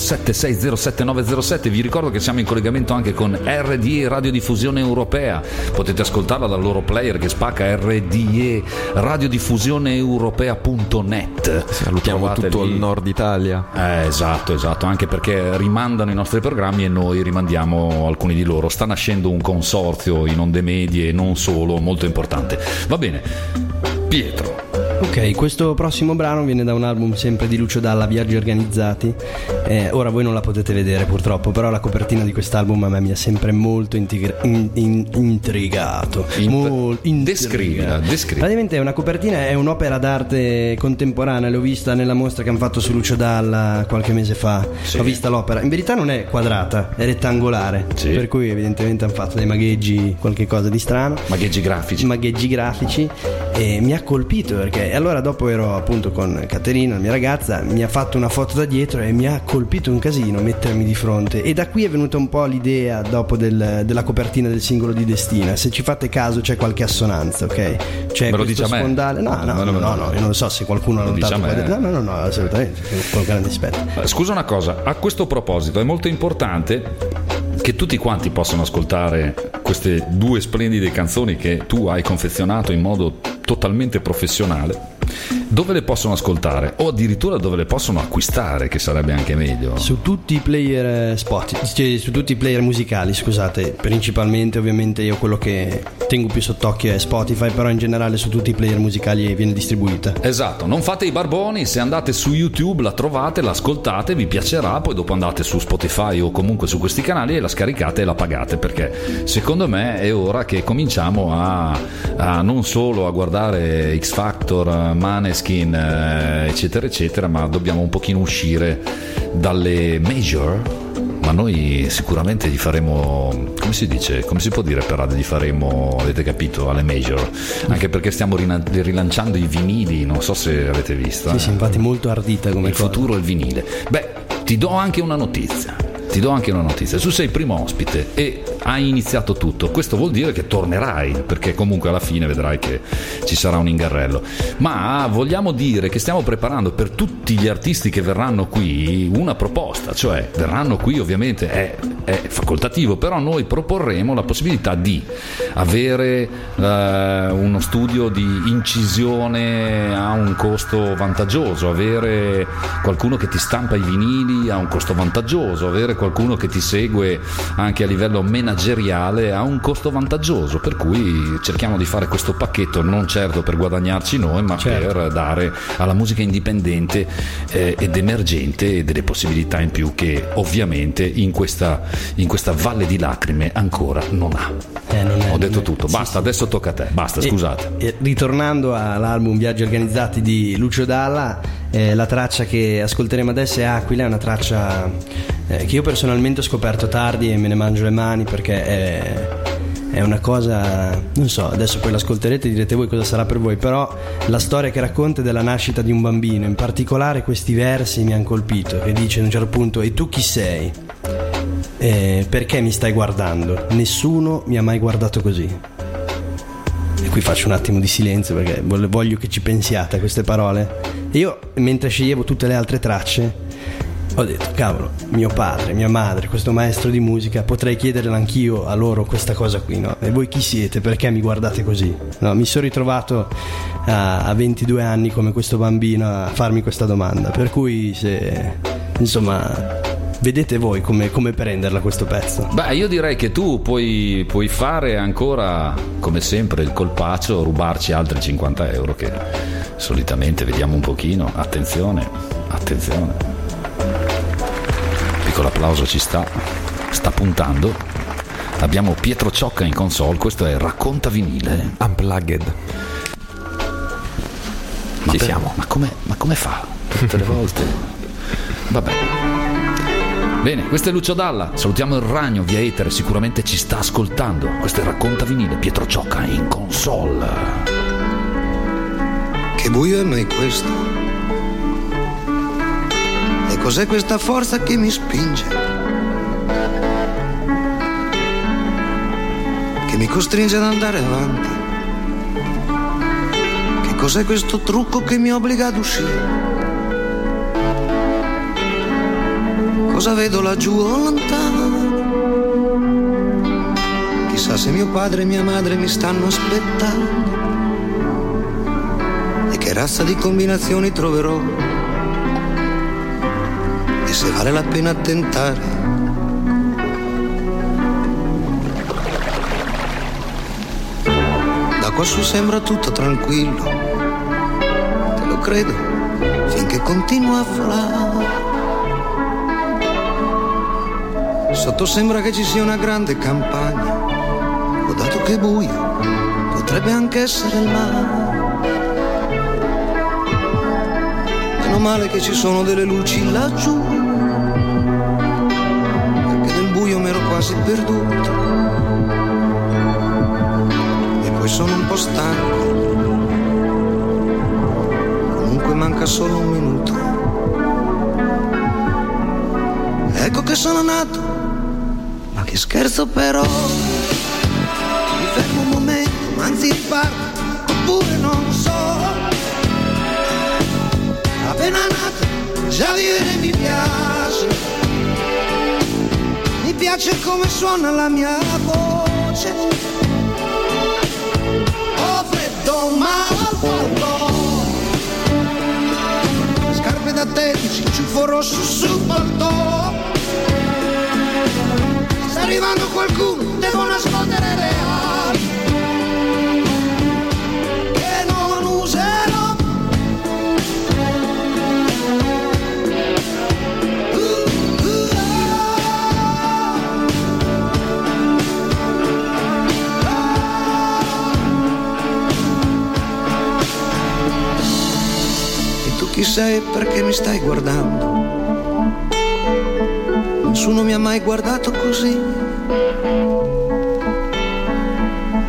7607 vi ricordo che siamo in collegamento anche con RDE Radiodiffusione Europea. Potete ascoltarla dal loro player che spacca RDE Radiodiffusioneeuropea.net. Salutiamo Trovate tutto lì- il nord Italia. eh, esatto, esatto, anche perché rimandano i nostri programmi e noi rimandiamo alcuni di loro. Sta nascendo un consorzio in onde medie e non solo, molto importante. Va bene, Pietro. Ok, questo prossimo brano viene da un album sempre di Lucio Dalla, Viaggi Organizzati. Eh, ora voi non la potete vedere purtroppo, però la copertina di quest'album a me mi ha sempre molto intriga- in- in- intrigato. Int- Mol- descrivila, descrivila. Praticamente è una copertina, è un'opera d'arte contemporanea, l'ho vista nella mostra che hanno fatto su Lucio Dalla qualche mese fa. Sì. Ho vista l'opera. In verità non è quadrata, è rettangolare, Sì. per cui evidentemente hanno fatto dei magheggi, qualche cosa di strano Magheggi grafici. magheggi grafici e mi ha colpito perché e allora dopo ero appunto con Caterina, la mia ragazza, mi ha fatto una foto da dietro e mi ha colpito un casino mettermi di fronte e da qui è venuta un po' l'idea dopo del- della copertina del singolo di Destina, se ci fate caso c'è qualche assonanza, ok? C'è Me lo me? sfondale, no, no, no, no, no, io non so se qualcuno ha Lo dici notato no, no, no, no, assolutamente, con grande rispetto. Scusa una cosa, a questo proposito è molto importante che tutti quanti possano ascoltare queste due splendide canzoni che tu hai confezionato in modo totalmente professionale. Dove le possono ascoltare? O addirittura dove le possono acquistare, che sarebbe anche meglio. Su tutti i player eh, Spotify, cioè, su tutti i player musicali, scusate, principalmente ovviamente io quello che tengo più sott'occhio è Spotify, però in generale su tutti i player musicali viene distribuita. Esatto, non fate i barboni, se andate su YouTube la trovate, la ascoltate, vi piacerà, poi dopo andate su Spotify o comunque su questi canali e la scaricate e la pagate, perché secondo me è ora che cominciamo a, a non solo a guardare X Factor, Maneskin, eh, eccetera, eccetera, ma dobbiamo un pochino uscire dalle major. Ma noi sicuramente gli faremo, come si dice, come si può dire per radio, gli faremo, avete capito, alle major, anche perché stiamo rina- rilanciando i vinili, non so se avete visto. Sì, eh. sì, infatti molto ardita come Il cosa. futuro è il vinile. Beh, ti do anche una notizia. Ti do anche una notizia. Tu sei il primo ospite e hai iniziato tutto. Questo vuol dire che tornerai, perché comunque alla fine vedrai che ci sarà un ingarrello. Ma vogliamo dire che stiamo preparando per tutti gli artisti che verranno qui una proposta, cioè verranno qui ovviamente è, è facoltativo, però noi proporremo la possibilità di avere eh, uno studio di incisione a un costo vantaggioso, avere qualcuno che ti stampa i vinili a un costo vantaggioso, avere qualcuno che ti segue anche a livello manageriale a un costo vantaggioso, per cui cerchiamo di fare questo pacchetto non certo per guadagnarci noi, ma Certo. per dare alla musica indipendente eh, ed emergente delle possibilità in più che ovviamente in questa, in questa valle di lacrime ancora non ha. Eh, non è- Ho detto è- tutto, sì, basta, sì. adesso tocca a te, basta, E- scusate. e ritornando all'album Viaggi organizzati di Lucio Dalla, eh, la traccia che ascolteremo adesso è Aquila, è una traccia eh, che io personalmente ho scoperto tardi e me ne mangio le mani perché è, è una cosa, non so, adesso poi l'ascolterete e direte voi cosa sarà per voi, però la storia che racconta è della nascita di un bambino, in particolare questi versi mi hanno colpito, che dice a un certo punto e tu chi sei? Eh, perché mi stai guardando? Nessuno mi ha mai guardato così. E qui faccio un attimo di silenzio perché voglio che ci pensiate a queste parole. Io, mentre sceglievo tutte le altre tracce, ho detto, cavolo, mio padre, mia madre, questo maestro di musica, potrei chiederle anch'io a loro questa cosa qui, no? E voi chi siete? Perché mi guardate così? No, mi sono ritrovato a, a 22 anni come questo bambino a farmi questa domanda. Per cui, se, insomma, vedete voi come, come prenderla questo pezzo. Beh, io direi che tu puoi, puoi fare ancora, come sempre, il colpaccio, rubarci altri 50 euro che solitamente vediamo un pochino. Attenzione, attenzione. Piccolo applauso ci sta, sta puntando. Abbiamo Pietro Ciocca in console, questo è Racconta vinile. Unplugged. Ma Ci per- siamo. Ma come, ma come fa? Tutte le volte. Vabbè. Bene, questo è Lucio Dalla. Salutiamo il ragno via etere, sicuramente ci sta ascoltando. Questo è Racconta vinile, Pietro Ciocca in console. Che buio è mai questo? E cos'è questa forza che mi spinge? Che mi costringe ad andare avanti? Che cos'è questo trucco che mi obbliga ad uscire? Cosa vedo laggiù lontano? Chissà se mio padre e mia madre mi stanno aspettando e che razza di combinazioni troverò e se vale la pena tentare. Da quassù sembra tutto tranquillo, te lo credo, finché continua a volare. Sotto sembra che ci sia una grande campagna, ho dato che è buio, potrebbe anche essere il mare. Meno male che ci sono delle luci laggiù, perché nel buio mi ero quasi perduto. E poi sono un po' stanco, comunque manca solo un minuto. Ecco che sono nato, che scherzo però. Mi fermo un momento, anzi parto, oppure non so appena nato, già vivere mi piace. Mi piace come suona la mia voce. Ho freddo ma al palco. Scarpe da tennis, ciuffo rosso sul palto. Arrivando qualcuno, devo nascondere le ali. Che E tu chi sei perché mi stai guardando? Nessuno mi ha mai guardato così.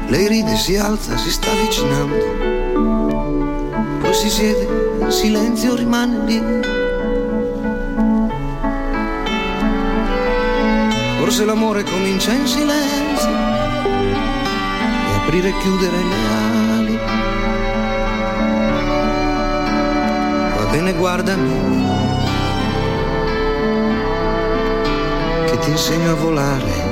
Lei ride, si alza, si sta avvicinando. Poi si siede, in silenzio rimane lì. Forse l'amore comincia in silenzio e aprire e chiudere le ali. Va bene, guardami, ti insegno a volare.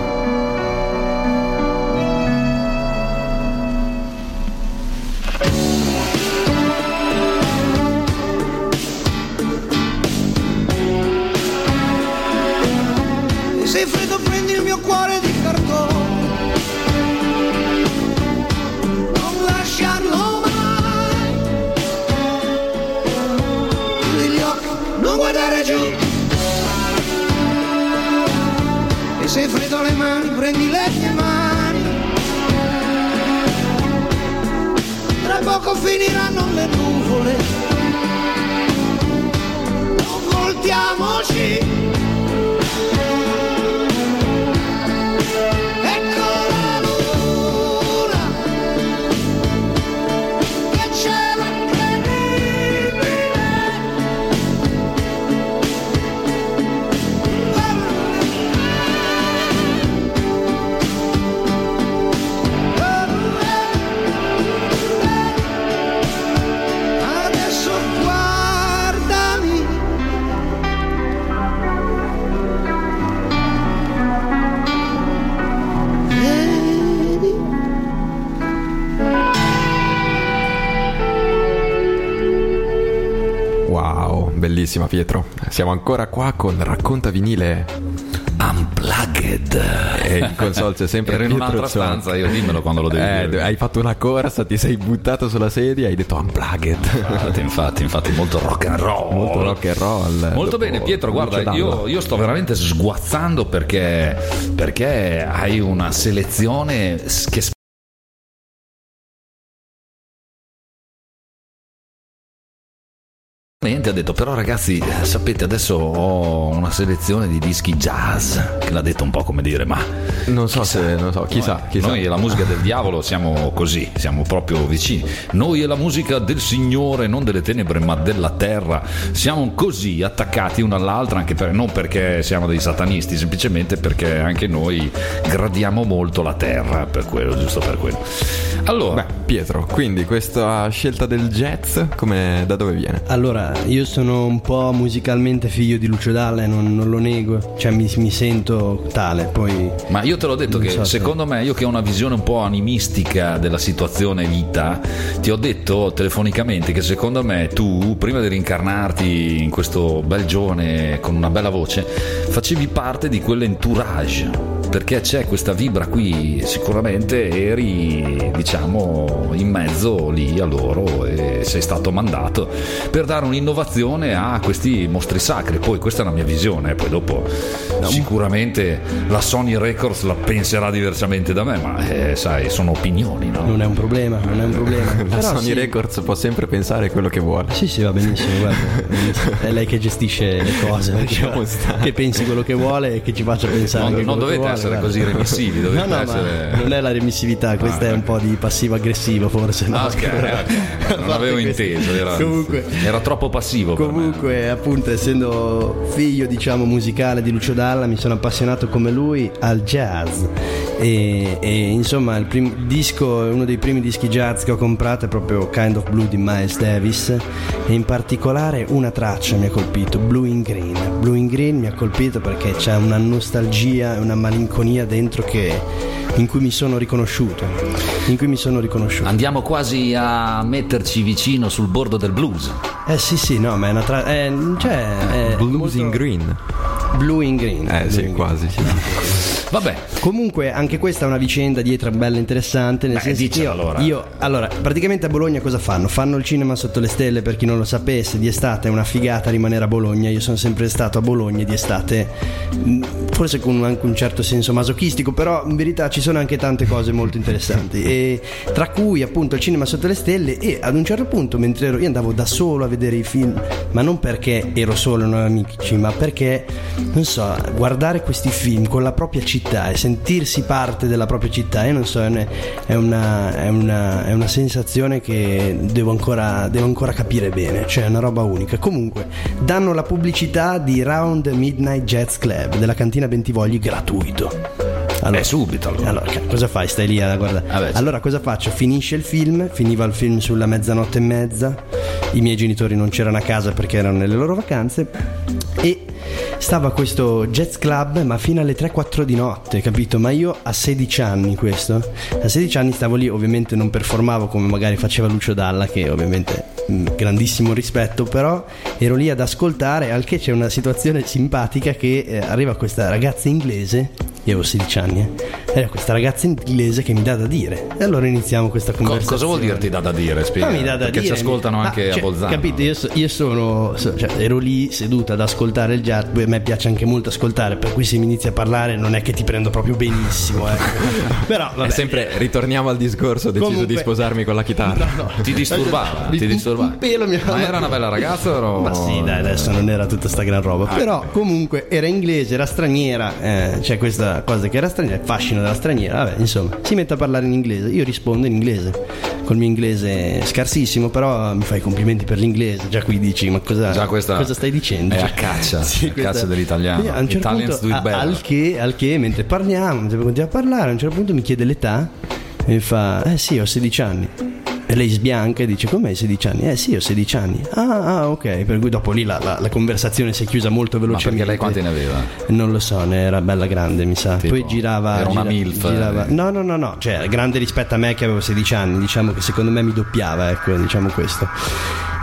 Mani, prendi le mie mani. Tra poco finiranno le nuvole. Non voltiamoci Wow, bellissima Pietro. Siamo ancora qua con Racconta vinile Unplugged. e in console c'è sempre Ero in Pietro un'altra stanza, io dimmelo quando lo devi Eh, dire. hai fatto una corsa, ti sei buttato sulla sedia e hai detto unplugged. Infatti, infatti, infatti, molto rock and roll. Molto rock and roll. Molto bene, Pietro. Guarda, io, io sto veramente sguazzando perché, perché hai una selezione s- che ha detto però ragazzi sapete adesso ho una selezione di dischi jazz che l'ha detto un po' come dire ma Non so se, non so, chissà, noi, chissà. noi e la musica del diavolo siamo così, siamo proprio vicini. Noi e la musica del Signore, non delle tenebre, ma della terra. Siamo così attaccati una all'altra, anche per- non perché siamo dei satanisti, semplicemente perché anche noi gradiamo molto la terra, per quello, giusto per quello. Allora, Beh, Pietro, quindi questa scelta del jazz, come, da dove viene? Allora, io sono un po' musicalmente figlio di Lucio Dalla e non, non lo nego, cioè mi, mi sento tale, poi... Ma io te l'ho detto che so se- secondo me, io che ho una visione un po' animistica della situazione vita, ti ho detto telefonicamente che secondo me tu, prima di rincarnarti in questo bel giovane con una bella voce, facevi parte di quell'entourage. Perché c'è questa vibra qui, sicuramente eri, diciamo, in mezzo lì a loro e sei stato mandato per dare un'innovazione a questi mostri sacri. Poi questa è la mia visione, poi dopo sicuramente la Sony Records la penserà diversamente da me, ma eh, sai, sono opinioni, no? Non è un problema, non è un problema. La Però Sony sì. Records può sempre pensare quello che vuole. Sì, sì, va benissimo, guarda. È lei che gestisce le cose. Stare. Che pensi quello che vuole e che ci faccia pensare. Anche non quello che dovete vuole, essere guarda. così remissivi, no, no, essere- non è la remissività, questa Ah, è un po' di passivo-aggressivo, forse. No? Ah, ok, ok. non avevo questo. inteso, era, Comunque. era troppo passivo. Comunque, appunto, essendo figlio, diciamo, musicale di Lucio Dalla, mi sono appassionato come lui al jazz. E, e, insomma, il prim- disco, uno dei primi dischi jazz che ho comprato è proprio Kind of Blue di Miles Davis. E in particolare una traccia mi ha colpito, Blue in Green. Blue in Green mi ha colpito perché c'è una nostalgia e una malinconia dentro che, in cui mi sono riconosciuto. In cui mi sono riconosciuto. Andiamo quasi a metterci vicino sul bordo del blues. Eh sì, sì, no, ma è una traccia. cioè, è Blues molto- in Green. Blue in Green. Eh Blue sì, in Green. quasi. Vabbè, Comunque, anche questa è una vicenda dietro bella interessante. Nel Beh, senso che io, allora. io- allora, praticamente a Bologna cosa fanno? Fanno il cinema sotto le stelle. Per chi non lo sapesse, di estate è una figata rimanere a Bologna. Io sono sempre stato a Bologna di estate, mh, forse con anche un certo senso masochistico, però in verità ci sono anche tante cose molto interessanti. e tra cui appunto il cinema sotto le stelle. E ad un certo punto, mentre ero, io andavo da solo a vedere i film, ma non perché ero solo e non avevo amici, ma perché non so, guardare questi film con la propria città e sentirsi parte della propria città, io non so, è una, è una, è una, è una sensazione che devo ancora, devo ancora capire bene, cioè è una roba unica. Comunque, danno la pubblicità di Round Midnight Jazz Club della cantina Bentivogli gratuito. Eh, subito, allora. Allora, cosa fai? Stai lì a guardare. Vabbè, sì. allora, cosa faccio? Finisce il film, finiva il film sulla mezzanotte e mezza. I miei genitori non c'erano a casa perché erano nelle loro vacanze. E stava questo jazz club, ma fino alle 3-4 di notte, capito? Ma io a 16 anni, questo. A 16 anni stavo lì, ovviamente non performavo come magari faceva Lucio Dalla, che ovviamente mh, grandissimo rispetto, però ero lì ad ascoltare, al che c'è una situazione simpatica che eh, arriva questa ragazza inglese, io avevo 16 anni, eh, era questa ragazza inglese che mi dà da dire. E allora iniziamo questa Co- conversazione. cosa vuol dirti da da dire? Spiega. Ma mi dà da Perché dire, ci ascoltano mi- anche ma, a cioè, Bolzano. Capite? Io, so- io sono, so- cioè, ero lì seduta ad ascoltare il jazz. A me piace anche molto ascoltare, per cui se mi inizi a parlare non è che ti prendo proprio benissimo. Ecco. Però vabbè. È sempre ritorniamo al discorso, ho deciso Comunque- di sposarmi con la chitarra. No, no. Ti disturbava, ti disturbava. Un pelo mi Ma era una bella ragazza o Ma sì, dai, adesso non era tutta sta gran roba. Però comunque era inglese, era straniera. eh, c'è questa cosa che era straniera, il fascino della straniera. Vabbè, insomma, si mette a parlare in inglese. Io rispondo in inglese. Col mio inglese scarsissimo, però mi fai complimenti per l'inglese. Già qui dici, ma cosa, questa cosa stai dicendo? è Cioè, a caccia, a questa- caccia dell'italiano. Io a un certo Italians punto, do a- al, che, al che, mentre parliamo, mentre continuiamo a parlare, a un certo punto mi chiede l'età e mi fa, eh sì, ho 16 anni. E lei sbianca e dice: Come hai 16 anni? Eh sì, ho 16 anni. Ah, ah, ok. Per cui dopo lì la, la- la conversazione si è chiusa molto Ma velocemente. perché lei quanti ne aveva? Non lo so, ne era bella grande, mi sa. Tipo, Poi girava. era una gira- milf, girava- eh. No, no, no, no. Cioè, grande rispetto a me che avevo 16 anni. Diciamo che secondo me mi doppiava, ecco, diciamo questo.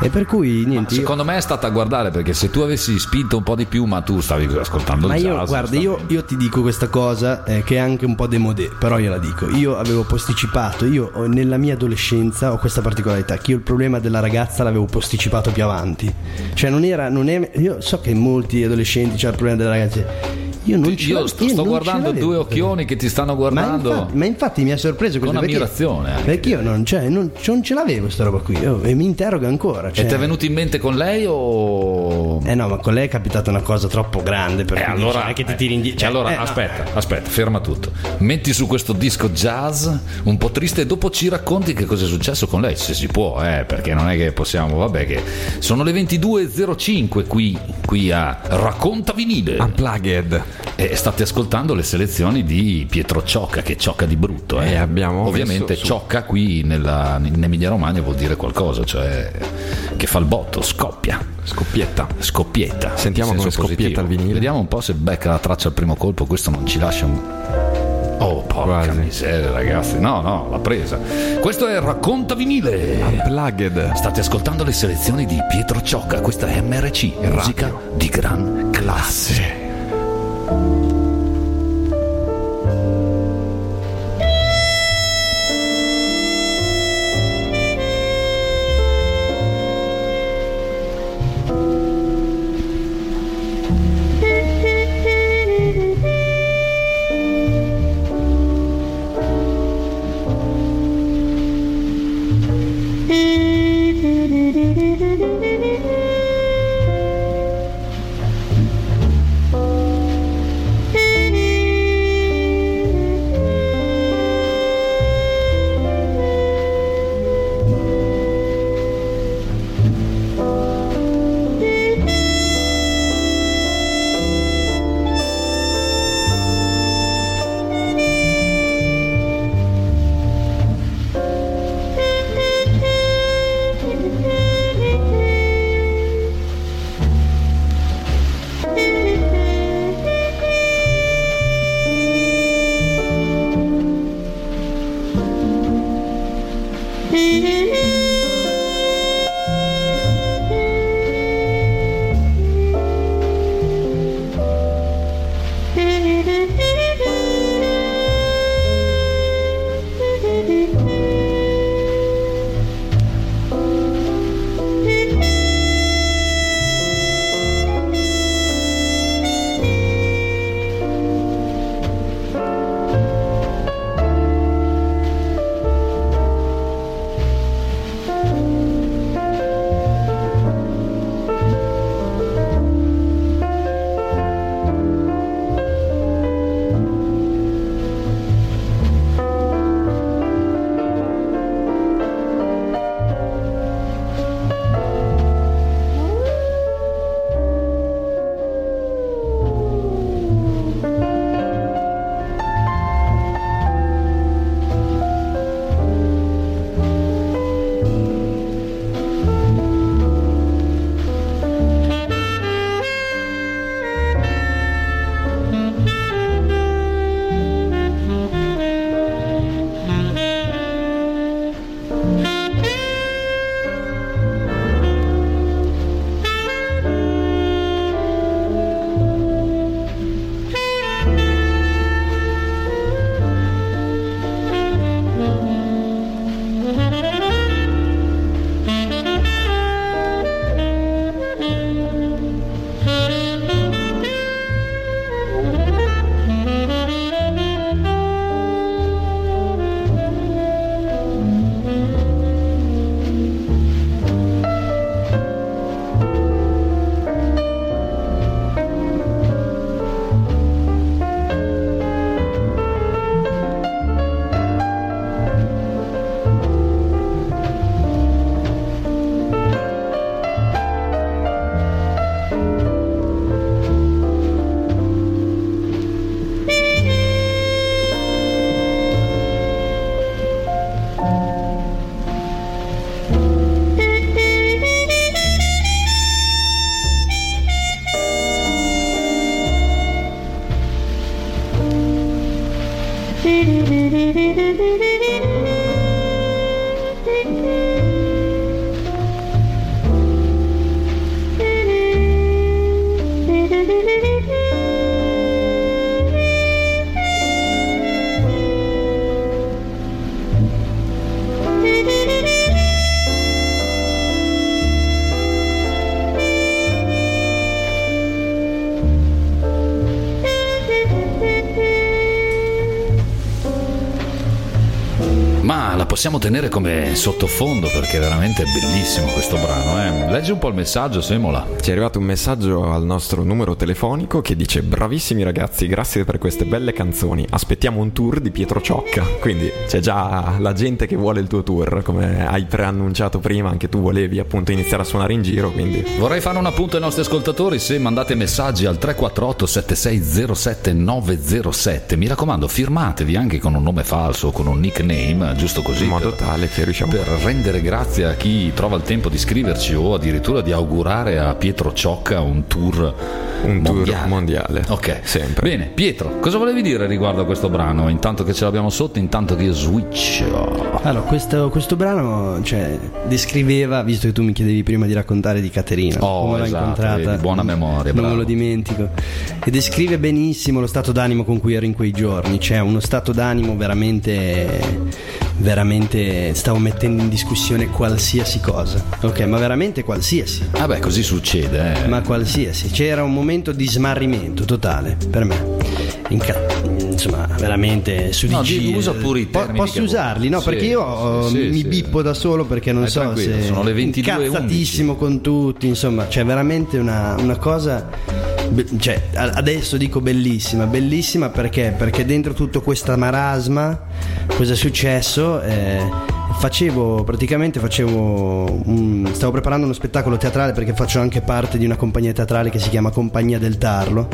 E per cui Ma niente. io- secondo me è stata a guardare perché se tu avessi spinto un po' di più, ma tu stavi ascoltando Ma il io, jazz. guarda, io, io ti dico questa cosa eh, che è anche un po' demodé, però io la dico. Io avevo posticipato, io nella mia adolescenza ho questa particolarità, che io il problema della ragazza l'avevo posticipato più avanti. Cioè non era, non è, io so che molti adolescenti c'è il problema della ragazza. Io non ce Io sto, io sto guardando due occhioni che ti stanno Ma guardando. infatti, ma infatti mi ha sorpreso questo Con perché- ammirazione anche. Perché io non, cioè, non, non ce l'avevo questa roba qui io- e mi interrogo ancora. E Cioè, ti è venuto in mente con lei o... eh no, ma con lei è capitata una cosa troppo grande per Eh, allora, dici, è che ti eh, tiri indietro. Cioè, allora eh, no. aspetta, aspetta, ferma tutto. Metti su questo disco jazz un po' triste e dopo ci racconti che cosa è successo con lei, se si può, eh, perché non è che possiamo, vabbè che sono le 22.05 qui, qui a Racconta Vinile. Unplugged. E state ascoltando le selezioni di Pietro Ciocca, che ciocca di brutto. Eh. Eh, Ovviamente su- Ciocca qui nella, in Emilia Romagna vuol dire qualcosa, cioè che fa il botto, scoppia. Scoppietta. Scoppietta. Sentiamo come scoppietta il vinile. Vediamo un po' se becca la traccia al primo colpo. Questo non ci lascia un. Oh, porca Quasi. miseria, ragazzi. No, no, l'ha presa. Questo è Racconta Vinile. Unplugged. State ascoltando le selezioni di Pietro Ciocca. Questa è MRC, musica di gran classe. thank you. Possiamo tenere come sottofondo perché è veramente bellissimo questo brano. Eh. Leggi un po' il messaggio, Semola. Ci è arrivato un messaggio al nostro numero telefonico che dice bravissimi ragazzi, grazie per queste belle canzoni, aspettiamo un tour di Pietro Ciocca, quindi c'è già la gente che vuole il tuo tour, come hai preannunciato prima, anche tu volevi appunto iniziare a suonare in giro, quindi Vorrei fare un appunto ai nostri ascoltatori se mandate messaggi al 348 7607 907. Mi raccomando, firmatevi anche con un nome falso o con un nickname, giusto così. Modo per- tale che riusciamo per rendere grazie a chi trova il tempo di scriverci o addirittura di augurare a Pietro Ciocca un tour un tour mondiale. mondiale. Ok, sempre. Bene, Pietro, cosa volevi dire riguardo a questo brano? Intanto che ce l'abbiamo sotto, intanto che io switch. Allora, questo, questo brano cioè, descriveva, visto che tu mi chiedevi prima di raccontare di Caterina, Oh, come l'ho esatto, incontrata, vedi, buona memoria, non bravo. me lo dimentico, e descrive benissimo lo stato d'animo con cui ero in quei giorni, cioè uno stato d'animo veramente, veramente, stavo mettendo in discussione qualsiasi cosa, ok, ma veramente qualsiasi. Vabbè, così succede, eh. Ma qualsiasi, c'era un momento di smarrimento totale per me. Inca- insomma, veramente su di No, di- giro. usa pure i termini Posso usarli? No, Sì, perché io oh, sì, mi sì. bippo da solo perché non Vai so tranquillo, se. sono le 22:11. Incazzatissimo con tutti, insomma, c'è veramente una, una cosa. Cioè, adesso dico bellissima, bellissima perché? Perché dentro tutto questa marasma, cosa è successo? Eh, facevo praticamente facevo un- stavo preparando uno spettacolo teatrale perché faccio anche parte di una compagnia teatrale che si chiama Compagnia del Tarlo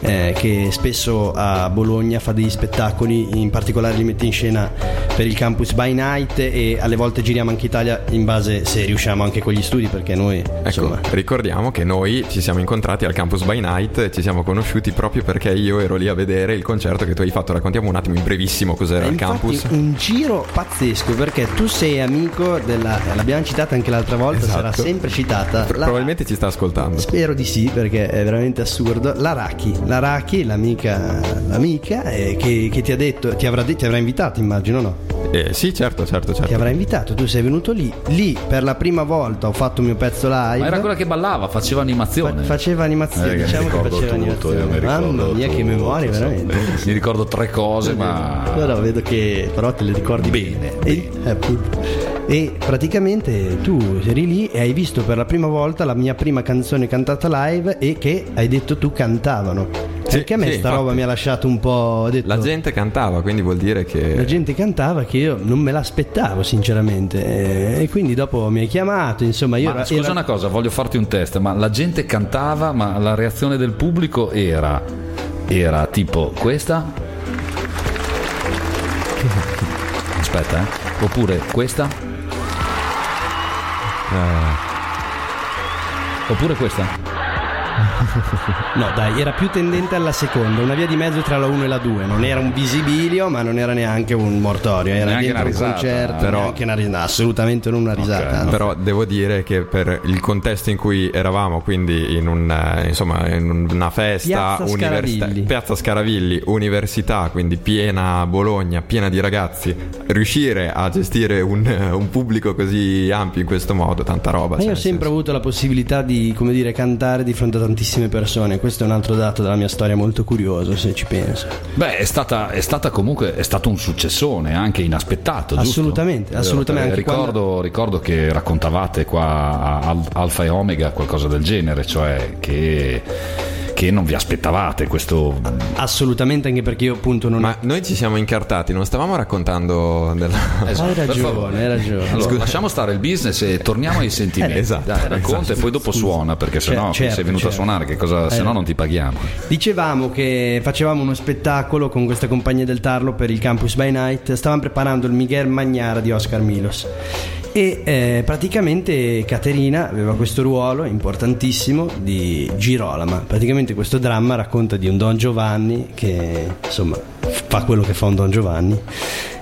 eh, che spesso a Bologna fa degli spettacoli in particolare li mette in scena per il campus by night e alle volte giriamo anche Italia in base se riusciamo anche con gli studi perché noi Ecco, insomma ricordiamo che noi ci siamo incontrati al Campus by Night e ci siamo conosciuti proprio perché io ero lì a vedere il concerto che tu hai fatto. Raccontiamo un attimo in brevissimo cos'era E il campus. un giro pazzesco perché tu sei amico della eh, l'abbiamo citata anche l'altra volta Esatto. sarà sempre citata Pro- la- Probabilmente ci sta ascoltando. Spero di sì perché è veramente assurdo. La Raki, la Raki, l'amica, l'amica eh, che, che ti ha detto, ti avrà, ti avrà invitato immagino no? Eh, sì, certo, certo, Ti certo. avrà invitato, tu sei venuto lì, lì per la prima volta ho fatto il mio pezzo live. Ma era quella che ballava, faceva Fa- animazione. faceva animazione, Eh, che mi diciamo che ricordo faceva tutto, animazione. Mamma mia che tutto, memoria insomma. veramente. Mi ricordo tre cose, ma Però vedo che però te le ricordi Bene, E, eh, appunto. E praticamente tu eri lì e hai visto per la prima volta la mia prima canzone cantata live e che hai detto tu cantavano. Sì, Perché a me sì, sta infatti. roba mi ha lasciato un po'. detto- La gente cantava, quindi vuol dire che... la gente cantava che io non me l'aspettavo sinceramente Eh, e quindi dopo mi hai chiamato insomma io Ma era- scusa era- una cosa, voglio farti un test, ma la gente cantava, ma la reazione del pubblico era, era tipo questa? Aspetta, eh. Oppure questa? Oppure questa? No dai era più tendente alla seconda una via di mezzo tra la 1 e la 2 non era un visibilio ma non era neanche un mortorio era Neanche dentro una un risata, concerto però- neanche una risata assolutamente non una risata no. Però devo dire che per il contesto in cui eravamo, quindi in, un, eh, insomma, in una festa, Piazza università, Scaravilli. Piazza Scaravilli, università, quindi piena Bologna, piena di ragazzi, riuscire a gestire un, un pubblico così ampio in questo modo, tanta roba. Ma cioè, io ho nel sempre senso- avuto la possibilità di, come dire, cantare di fronte a tantissime persone. Questo è un altro dato della mia storia molto curioso, se ci penso. Beh, è stata, è stata comunque è stato un successone, anche inaspettato. giusto? Assolutamente, Eh, assolutamente, anche Ricordo, ricordo che raccontavate qua a Al- Alfa e Omega qualcosa del genere, cioè che, che non vi aspettavate questo. Assolutamente, anche perché io appunto non Ma noi ci siamo incartati, non stavamo raccontando della... Esatto, Hai per ragione, favore. hai ragione. Allora, lasciamo stare il business e torniamo ai sentimenti. Eh, esatto, Dai, racconta esatto. e poi dopo suona, perché sennò certo, sei venuto certo. a suonare, che cosa, se no Eh. non ti paghiamo. Dicevamo che facevamo uno spettacolo con questa compagnia del Tarlo per il Campus by Night. Stavamo preparando il Miguel Magnara di Oscar Milos. E eh, praticamente Caterina aveva questo ruolo importantissimo di Girolama. Praticamente questo dramma racconta di un Don Giovanni che insomma fa quello che fa un Don Giovanni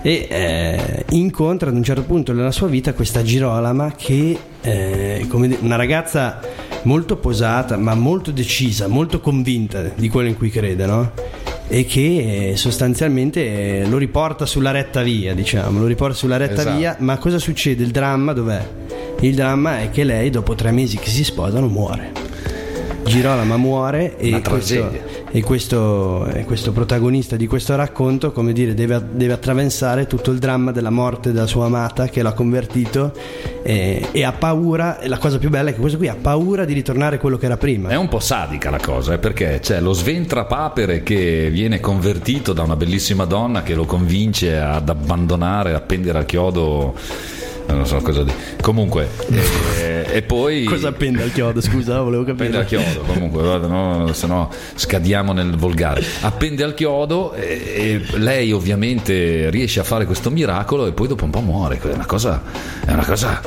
e eh, incontra ad un certo punto nella sua vita questa Girolama che eh, come una ragazza molto posata ma molto decisa, molto convinta di quello in cui crede, no? E che eh, sostanzialmente eh, lo riporta sulla retta via, diciamo, lo riporta sulla retta Esatto. via, ma cosa succede? Il dramma dov'è? Il dramma è che lei dopo tre mesi che si sposano muore. Girolama muore e Una questo-. E questo, e questo protagonista di questo racconto, come dire, deve, deve attraversare tutto il dramma della morte della sua amata che l'ha convertito e, e ha paura, e la cosa più bella è che questo qui ha paura di ritornare quello che era prima. È un po' sadica la cosa, eh, perché c'è lo sventrapapere che viene convertito da una bellissima donna che lo convince ad abbandonare, appendere al chiodo. Non so cosa dire. Comunque, eh, e poi. Cosa appende al chiodo? Scusa, volevo Appende capire. al chiodo, comunque, guarda, no, se no scadiamo nel volgare. Appende al chiodo e, e lei ovviamente riesce a fare questo miracolo e poi dopo un po' muore. È una cosa, è una cosa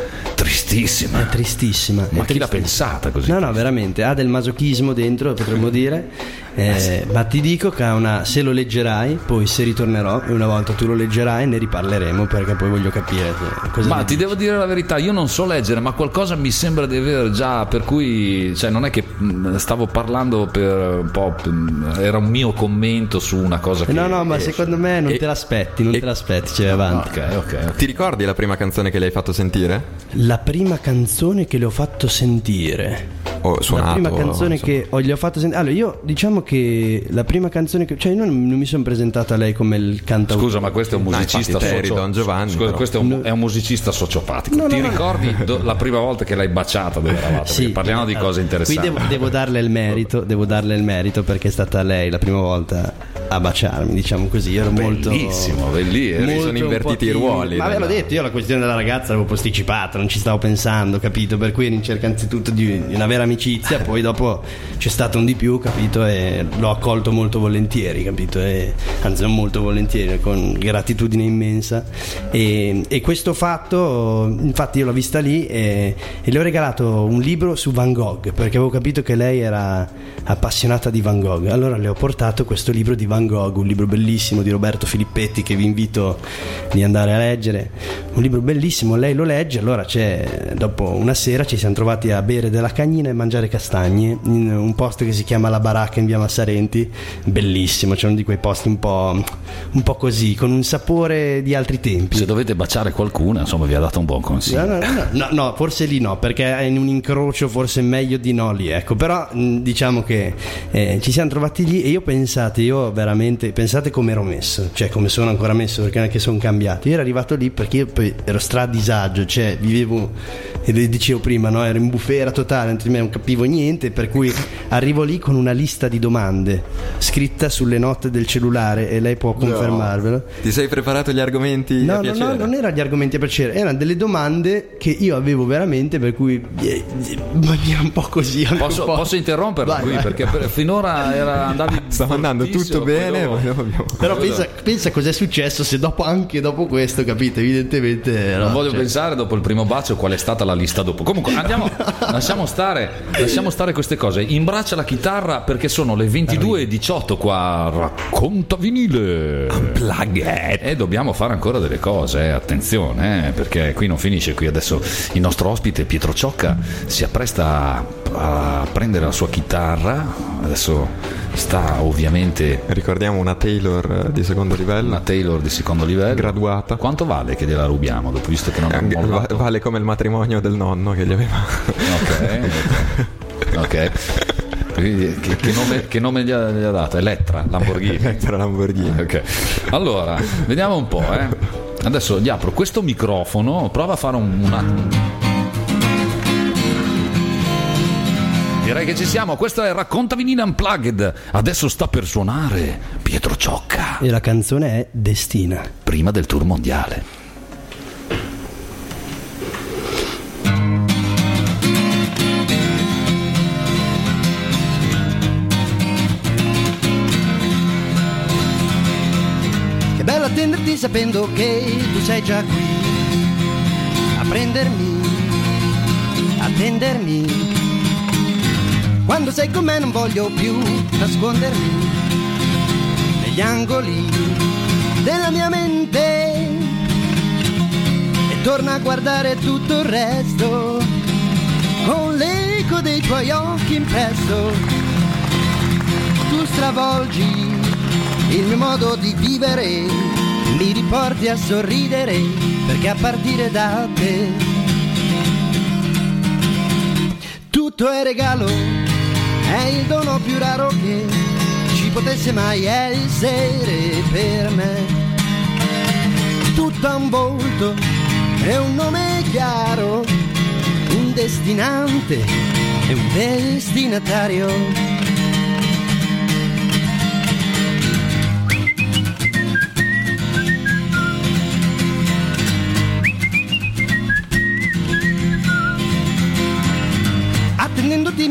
tristissima. È tristissima. Ma è chi l'ha pensata così? No, no, veramente, ha del masochismo dentro, potremmo dire. Eh, ma ti dico che ha una. Se lo leggerai, poi se ritornerò e una volta tu lo leggerai, ne riparleremo perché poi voglio capire cosa. Ma ti devo dire la verità, io non so leggere, ma qualcosa mi sembra di aver già, per cui, cioè non è che mh, stavo parlando per un po', mh, era un mio commento su una cosa che... No, no, ma secondo me non E- te l'aspetti, non e- te l'aspetti, cioè avanti. Ok, ok, ok. Ti ricordi la prima canzone che le hai fatto sentire? La prima canzone che le ho fatto sentire. O suonato? la prima canzone insomma. che ho, gli ho fatto sentire. Allora, io diciamo che la prima canzone che. Cioè, io non, non mi sono presentato a lei come il cantautore. Scusa, ma questo è un No, musicista eri socio- Don Giovanni, Scusa, però. questo è un, è un musicista sociopatico. No, no, Ti no. ricordi do- la prima volta che l'hai baciata dove eravate? Perché parliamo di cose interessanti. Qui devo, devo darle il merito, devo darle il merito perché è stata lei la prima volta a baciarmi, diciamo così. Io ero molto. Bellissimo, bellissimo. molto sono invertiti i ruoli, Ma ve l'ho dai. detto, io la questione della ragazza l'avevo posticipata, non ci stavo pensando, capito? Per cui ero in cerca anzitutto di, di una vera amicizia, poi dopo c'è stato un di più, capito? E l'ho accolto molto volentieri, capito? E, anzi, non molto volentieri, con gratitudine immensa. E, e questo fatto, infatti, io l'ho vista lì e, e le ho regalato un libro su Van Gogh, perché avevo capito che lei era appassionata di Van Gogh. Allora le ho portato questo libro di Van Gogh, un libro bellissimo di Roberto Filippetti che vi invito di andare a leggere. Un libro bellissimo, lei lo legge, allora c'è, dopo una sera ci siamo trovati a bere della cagnina e mangiare castagne in un posto che si chiama La Baracca in via Massarenti, bellissimo, c'è uno di quei posti un po', un po' così, con un sapore di altri tempi. Se dovete baciare qualcuno, insomma, vi ha dato un buon consiglio. No, no, no, no, no, forse lì no, perché è in un incrocio forse meglio di no lì, ecco. Però diciamo che eh, ci siamo trovati lì e io pensate, io veramente, pensate come ero messo, cioè come sono ancora messo, perché non è che sono cambiato. Io ero arrivato lì perché io poi ero stra disagio, cioè vivevo, e dicevo prima, no? ero in bufera totale, non capivo niente, per cui arrivo lì con una lista di domande scritta sulle note del cellulare e lei può confermarvelo. Ti sei preparato gli argomenti a No, no, piacere? no, non erano gli argomenti a piacere, erano delle domande che io avevo veramente, per cui eh, maniera un po' così. anche Posso, po'. posso interromperla Vai, qui? vai. Perché per- finora era, andavi Stava andando tutto poi bene, dopo- dopo abbiamo- Però pensa, pensa cos'è successo se dopo, anche dopo questo, capite? Evidentemente. Non no, voglio cioè- pensare dopo il primo bacio qual è stata la lista dopo. Comunque andiamo, lasciamo stare, lasciamo stare queste cose. Imbraccia la chitarra perché sono le 22.18 qua. Racconta vinile. Unplugged. E dobbiamo fare ancora delle cose, eh, attenzione, eh, perché qui non finisce. Qui adesso il nostro ospite Pietro Ciocca si appresta a, a prendere la sua chitarra. Adesso sta ovviamente Ricordiamo una Taylor eh, di secondo livello. una Taylor di secondo livello. Graduata. Quanto vale che gliela rubiamo? Dopo visto che non Eh, abbiamo va- mollato? vale come il matrimonio del nonno che gli aveva. Ok, ok. Quindi, Che, che nome, che nome gli, ha, gli ha dato? Elettra, Lamborghini. Elettra Lamborghini. Ok. Allora, vediamo un po', eh. Adesso gli apro questo microfono, prova a fare un, un attimo. Direi che ci siamo, questo è Racconta Vinile Unplugged. Adesso sta per suonare Pietro Ciocca, E la canzone è Destina. prima del tour mondiale. Che bello attenderti sapendo che tu sei già qui a prendermi, attendermi. Quando sei con me non voglio più nascondermi negli angoli della mia mente e torna a guardare tutto il resto con l'eco dei tuoi occhi impresso. Tu stravolgi il mio modo di vivere, mi riporti a sorridere, perché a partire da te tutto è regalo, è il dono più raro che ci potesse mai essere per me. Tutto ha un volto e un nome chiaro, un destinante e un destinatario.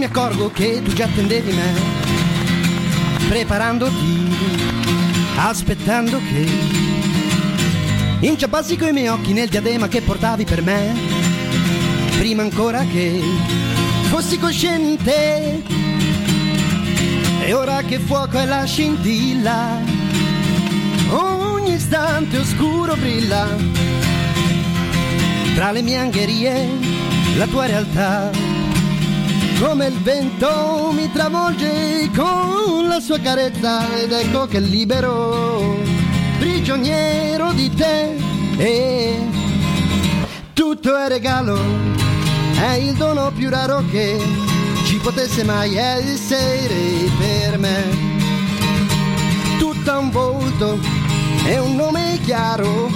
Accorgo che tu già attendevi me, preparandoti, aspettando che inciappassi coi miei occhi nel diadema che portavi per me, prima ancora che fossi cosciente. E ora che fuoco è la scintilla, ogni istante oscuro brilla, tra le mie angherie la tua realtà come il vento mi travolge con la sua carezza ed ecco che libero, prigioniero di te e tutto è regalo, è il dono più raro che ci potesse mai essere per me. Tutto ha un volto e un nome chiaro,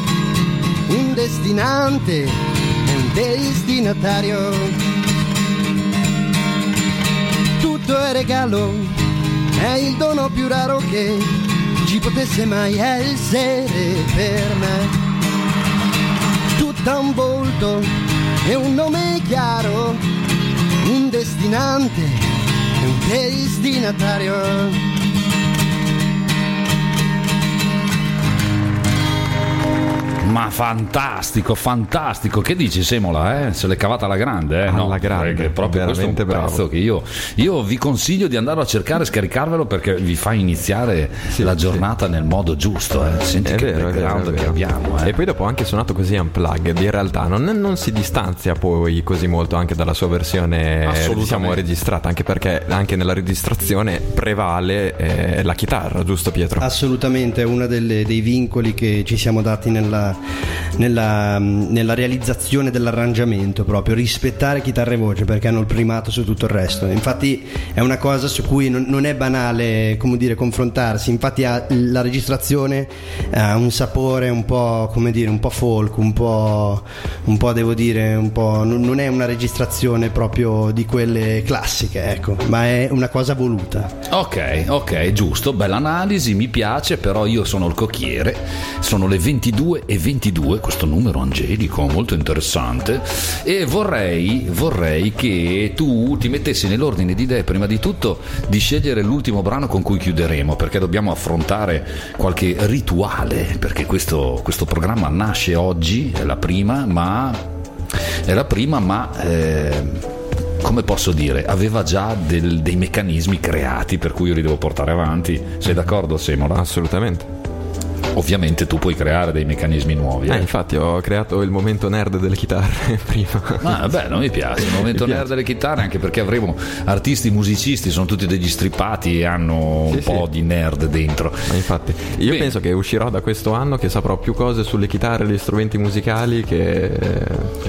un destinante e un destinatario tutto è regalo, è il dono più raro che ci potesse mai essere per me. Tutto ha un volto e un nome chiaro, un destinante e un destinatario. Ma fantastico, fantastico. Che dici Semola? Eh? Se l'è cavata alla grande, eh? Alla no, grande, proprio è un veramente bravo. pezzo che io, io vi consiglio di andarlo a cercare e scaricarvelo perché vi fa iniziare la giornata nel modo giusto. Eh? Senti È che vero, vero, background è che vero. abbiamo. Eh? E poi dopo ha anche suonato così unplugged, in realtà non, non si distanzia poi così molto anche dalla sua versione Assolutamente. diciamo registrata, anche perché anche nella registrazione prevale eh, la chitarra, giusto Pietro? Assolutamente, è uno delle- dei vincoli che ci siamo dati nella, nella, nella realizzazione dell'arrangiamento, proprio rispettare chitarra e voce perché hanno il primato su tutto il resto. Infatti è una cosa su cui non, non è banale come dire, confrontarsi, infatti ha- la registrazione ha un sapore un po', come dire, un po' folk, un po', un po' devo dire, un po', non non è una registrazione proprio di quelle classiche, ecco, ma è una cosa voluta. Ok, ok, giusto, bella analisi, mi piace, però io sono il cocchiere, sono le 22 e 22, questo numero angelico molto interessante, e vorrei, vorrei che tu ti mettessi nell'ordine di idee prima di tutto di scegliere l'ultimo brano con cui chiuderemo, perché dobbiamo affrontare qualche rituale, perché questo, questo programma nasce oggi, è la prima, ma... È la prima, ma... eh, come posso dire, aveva già del- dei meccanismi creati per cui io li devo portare avanti. Sei d'accordo, Semola? Assolutamente. Ovviamente tu puoi creare dei meccanismi nuovi. Eh, eh. infatti ho creato il momento nerd delle chitarre prima. Ah, beh, non mi piace il momento piace. nerd delle chitarre anche perché avremo artisti musicisti, sono tutti degli strippati e hanno un Sì, po' di nerd dentro. Ma infatti, io Bene. penso che uscirò da questo anno che saprò più cose sulle chitarre e gli strumenti musicali che...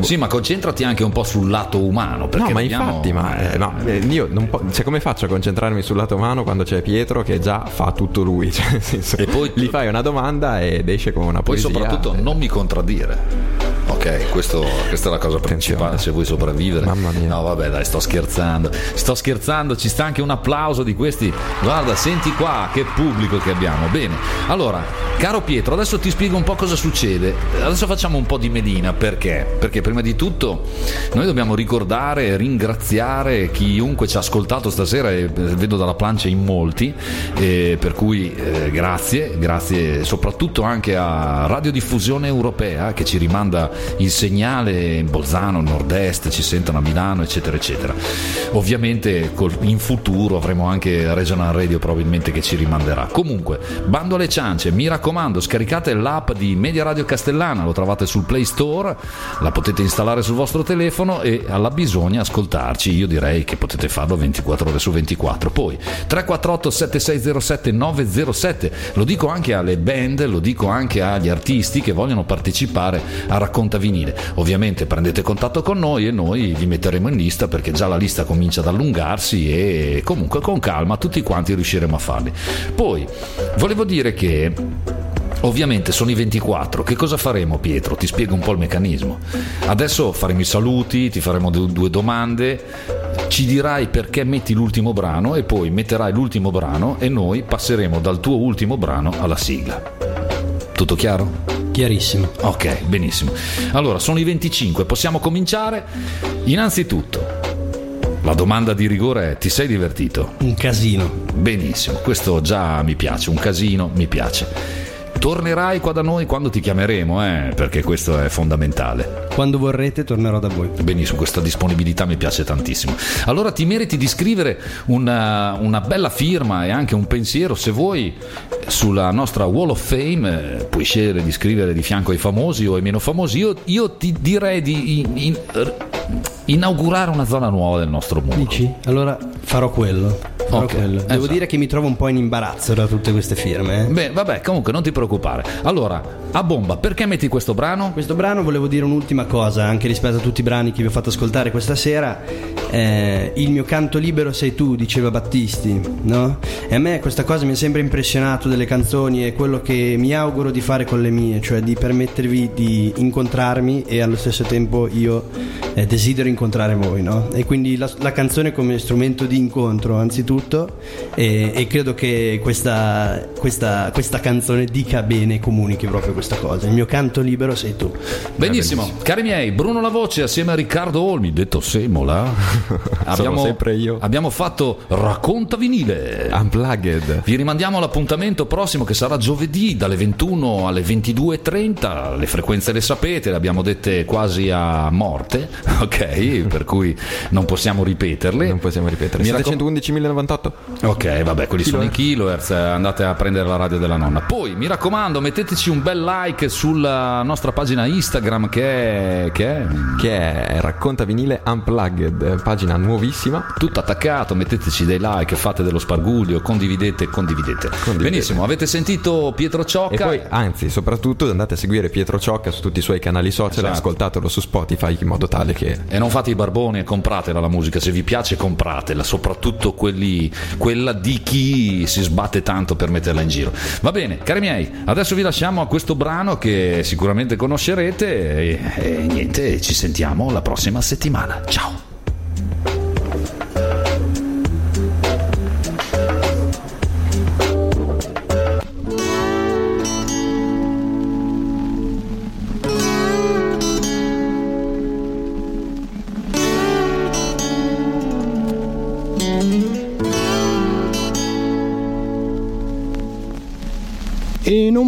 Sì, ma concentrati anche un po' sul lato umano. Perché No, ma dobbiamo- infatti, ma eh, no, eh, io non po- cioè, come faccio a concentrarmi sul lato umano quando c'è Pietro che già fa tutto lui? Cioè, senso, E poi- gli fai una domanda ed esce con una Poi poesia. soprattutto eh. non mi contraddire. Ok, questo- questa è la cosa principale se vuoi sopravvivere. Mamma mia. No, vabbè, dai, sto scherzando. Sto scherzando, ci sta anche un applauso di questi. Guarda, senti qua che pubblico che abbiamo. Bene. Allora, caro Pietro, adesso ti spiego un po' cosa succede. Adesso facciamo un po' di melina, perché? Perché prima di tutto noi dobbiamo ricordare e ringraziare chiunque ci ha ascoltato stasera e vedo dalla plancia in molti, eh, per cui eh, grazie, grazie soprattutto anche a Radiodiffusione Europea che ci rimanda il segnale in Bolzano, nord-est, ci sentono a Milano, eccetera, eccetera. Ovviamente col- in futuro avremo anche Regional Radio probabilmente che ci rimanderà. Comunque, bando alle ciance, mi raccomando, scaricate l'app di Media Radio Castellana, lo trovate sul Play Store, la potete installare sul vostro telefono e alla bisogna ascoltarci. Io direi che potete farlo 24 ore su 24. Poi 348 7607 907, lo dico anche alle band, lo dico anche agli artisti che vogliono partecipare a raccontare racconta vinile. Ovviamente prendete contatto con noi e noi vi metteremo in lista perché già la lista comincia ad allungarsi e comunque con calma tutti quanti riusciremo a farli. Poi volevo dire che Ovviamente sono i 24, che cosa faremo Pietro? Ti spiego un po' il meccanismo. Adesso faremo i saluti, ti faremo du- due domande, ci dirai perché metti l'ultimo brano e poi metterai l'ultimo brano e noi passeremo dal tuo ultimo brano alla sigla. Tutto chiaro? Chiarissimo. Ok, benissimo. Allora, sono i 25, possiamo cominciare? Innanzitutto, la domanda di rigore è: ti sei divertito? Un casino. Benissimo, questo già mi piace, un casino mi piace. Tornerai qua da noi quando ti chiameremo, eh, perché questo è fondamentale. Quando vorrete tornerò da voi. Benissimo, questa disponibilità mi piace tantissimo. Allora ti meriti di scrivere una, una bella firma e anche un pensiero, se vuoi, sulla nostra Wall of Fame. eh, Puoi scegliere di scrivere di fianco ai famosi o ai meno famosi. Io, io ti direi di in- in- inaugurare una zona nuova del nostro mondo. Dici? Allora farò quello. Farò Ok, quello. Devo esatto. dire che mi trovo un po' in imbarazzo da tutte queste firme. eh. Beh, vabbè, comunque non ti preoccupare. Allora, a bomba, perché metti questo brano? Questo brano volevo dire un'ultima cosa, anche rispetto a tutti i brani che vi ho fatto ascoltare questa sera. Eh, il mio canto libero sei tu, diceva Battisti, no? E a me questa cosa mi ha sempre impressionato delle canzoni e quello che mi auguro di fare con le mie, cioè di permettervi di incontrarmi e allo stesso tempo io eh, desidero incontrare voi, no? E quindi la, la canzone come strumento di incontro, anzitutto, e, e credo che questa, questa, questa canzone dica bene, comunichi proprio questa cosa. Il mio canto libero sei tu. Benissimo, cari miei, Bruno La Voce assieme a Riccardo Olmi, detto Semola. abbiamo, sempre io. abbiamo fatto Racconta vinile. Unplugged. Vi rimandiamo all'appuntamento prossimo che sarà giovedì dalle 21 alle 22.30. Le frequenze le sapete, le abbiamo dette quasi a morte, ok? Per cui non possiamo ripeterle. Non possiamo ripetere. Mi raccom- 711.098. Ok, vabbè, quelli sono i kilohertz, eh, andate a prendere la radio della nonna. Poi mi raccomando, metteteci un bel like sulla nostra pagina Instagram che è, che è Che è Racconta vinile Unplugged, pagina nuovissima. tutto attaccato, metteteci dei like, fate dello sparguglio, condividete, condividete. Benissimo, avete sentito Pietro E Ciocca? poi, anzi, soprattutto andate a seguire Pietro Ciocca su tutti i suoi canali social e Esatto. ascoltatelo su Spotify in modo tale che E non fate i barboni e compratela la musica, se vi piace compratela, soprattutto quelli, quella di chi si sbatte tanto per metterla in giro. Va bene, cari miei, adesso vi lasciamo a questo brano che sicuramente conoscerete e, e niente, ci sentiamo la prossima settimana. Ciao!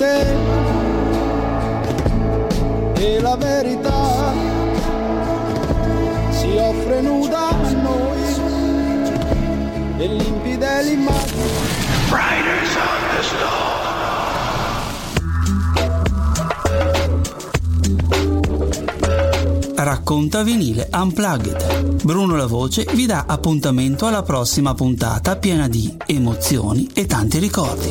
io e la verità si offre nuda a noi. E limpide l'immagine. Racconta vinile Unplugged. Bruno La Voce vi dà appuntamento alla prossima puntata piena di emozioni e tanti ricordi.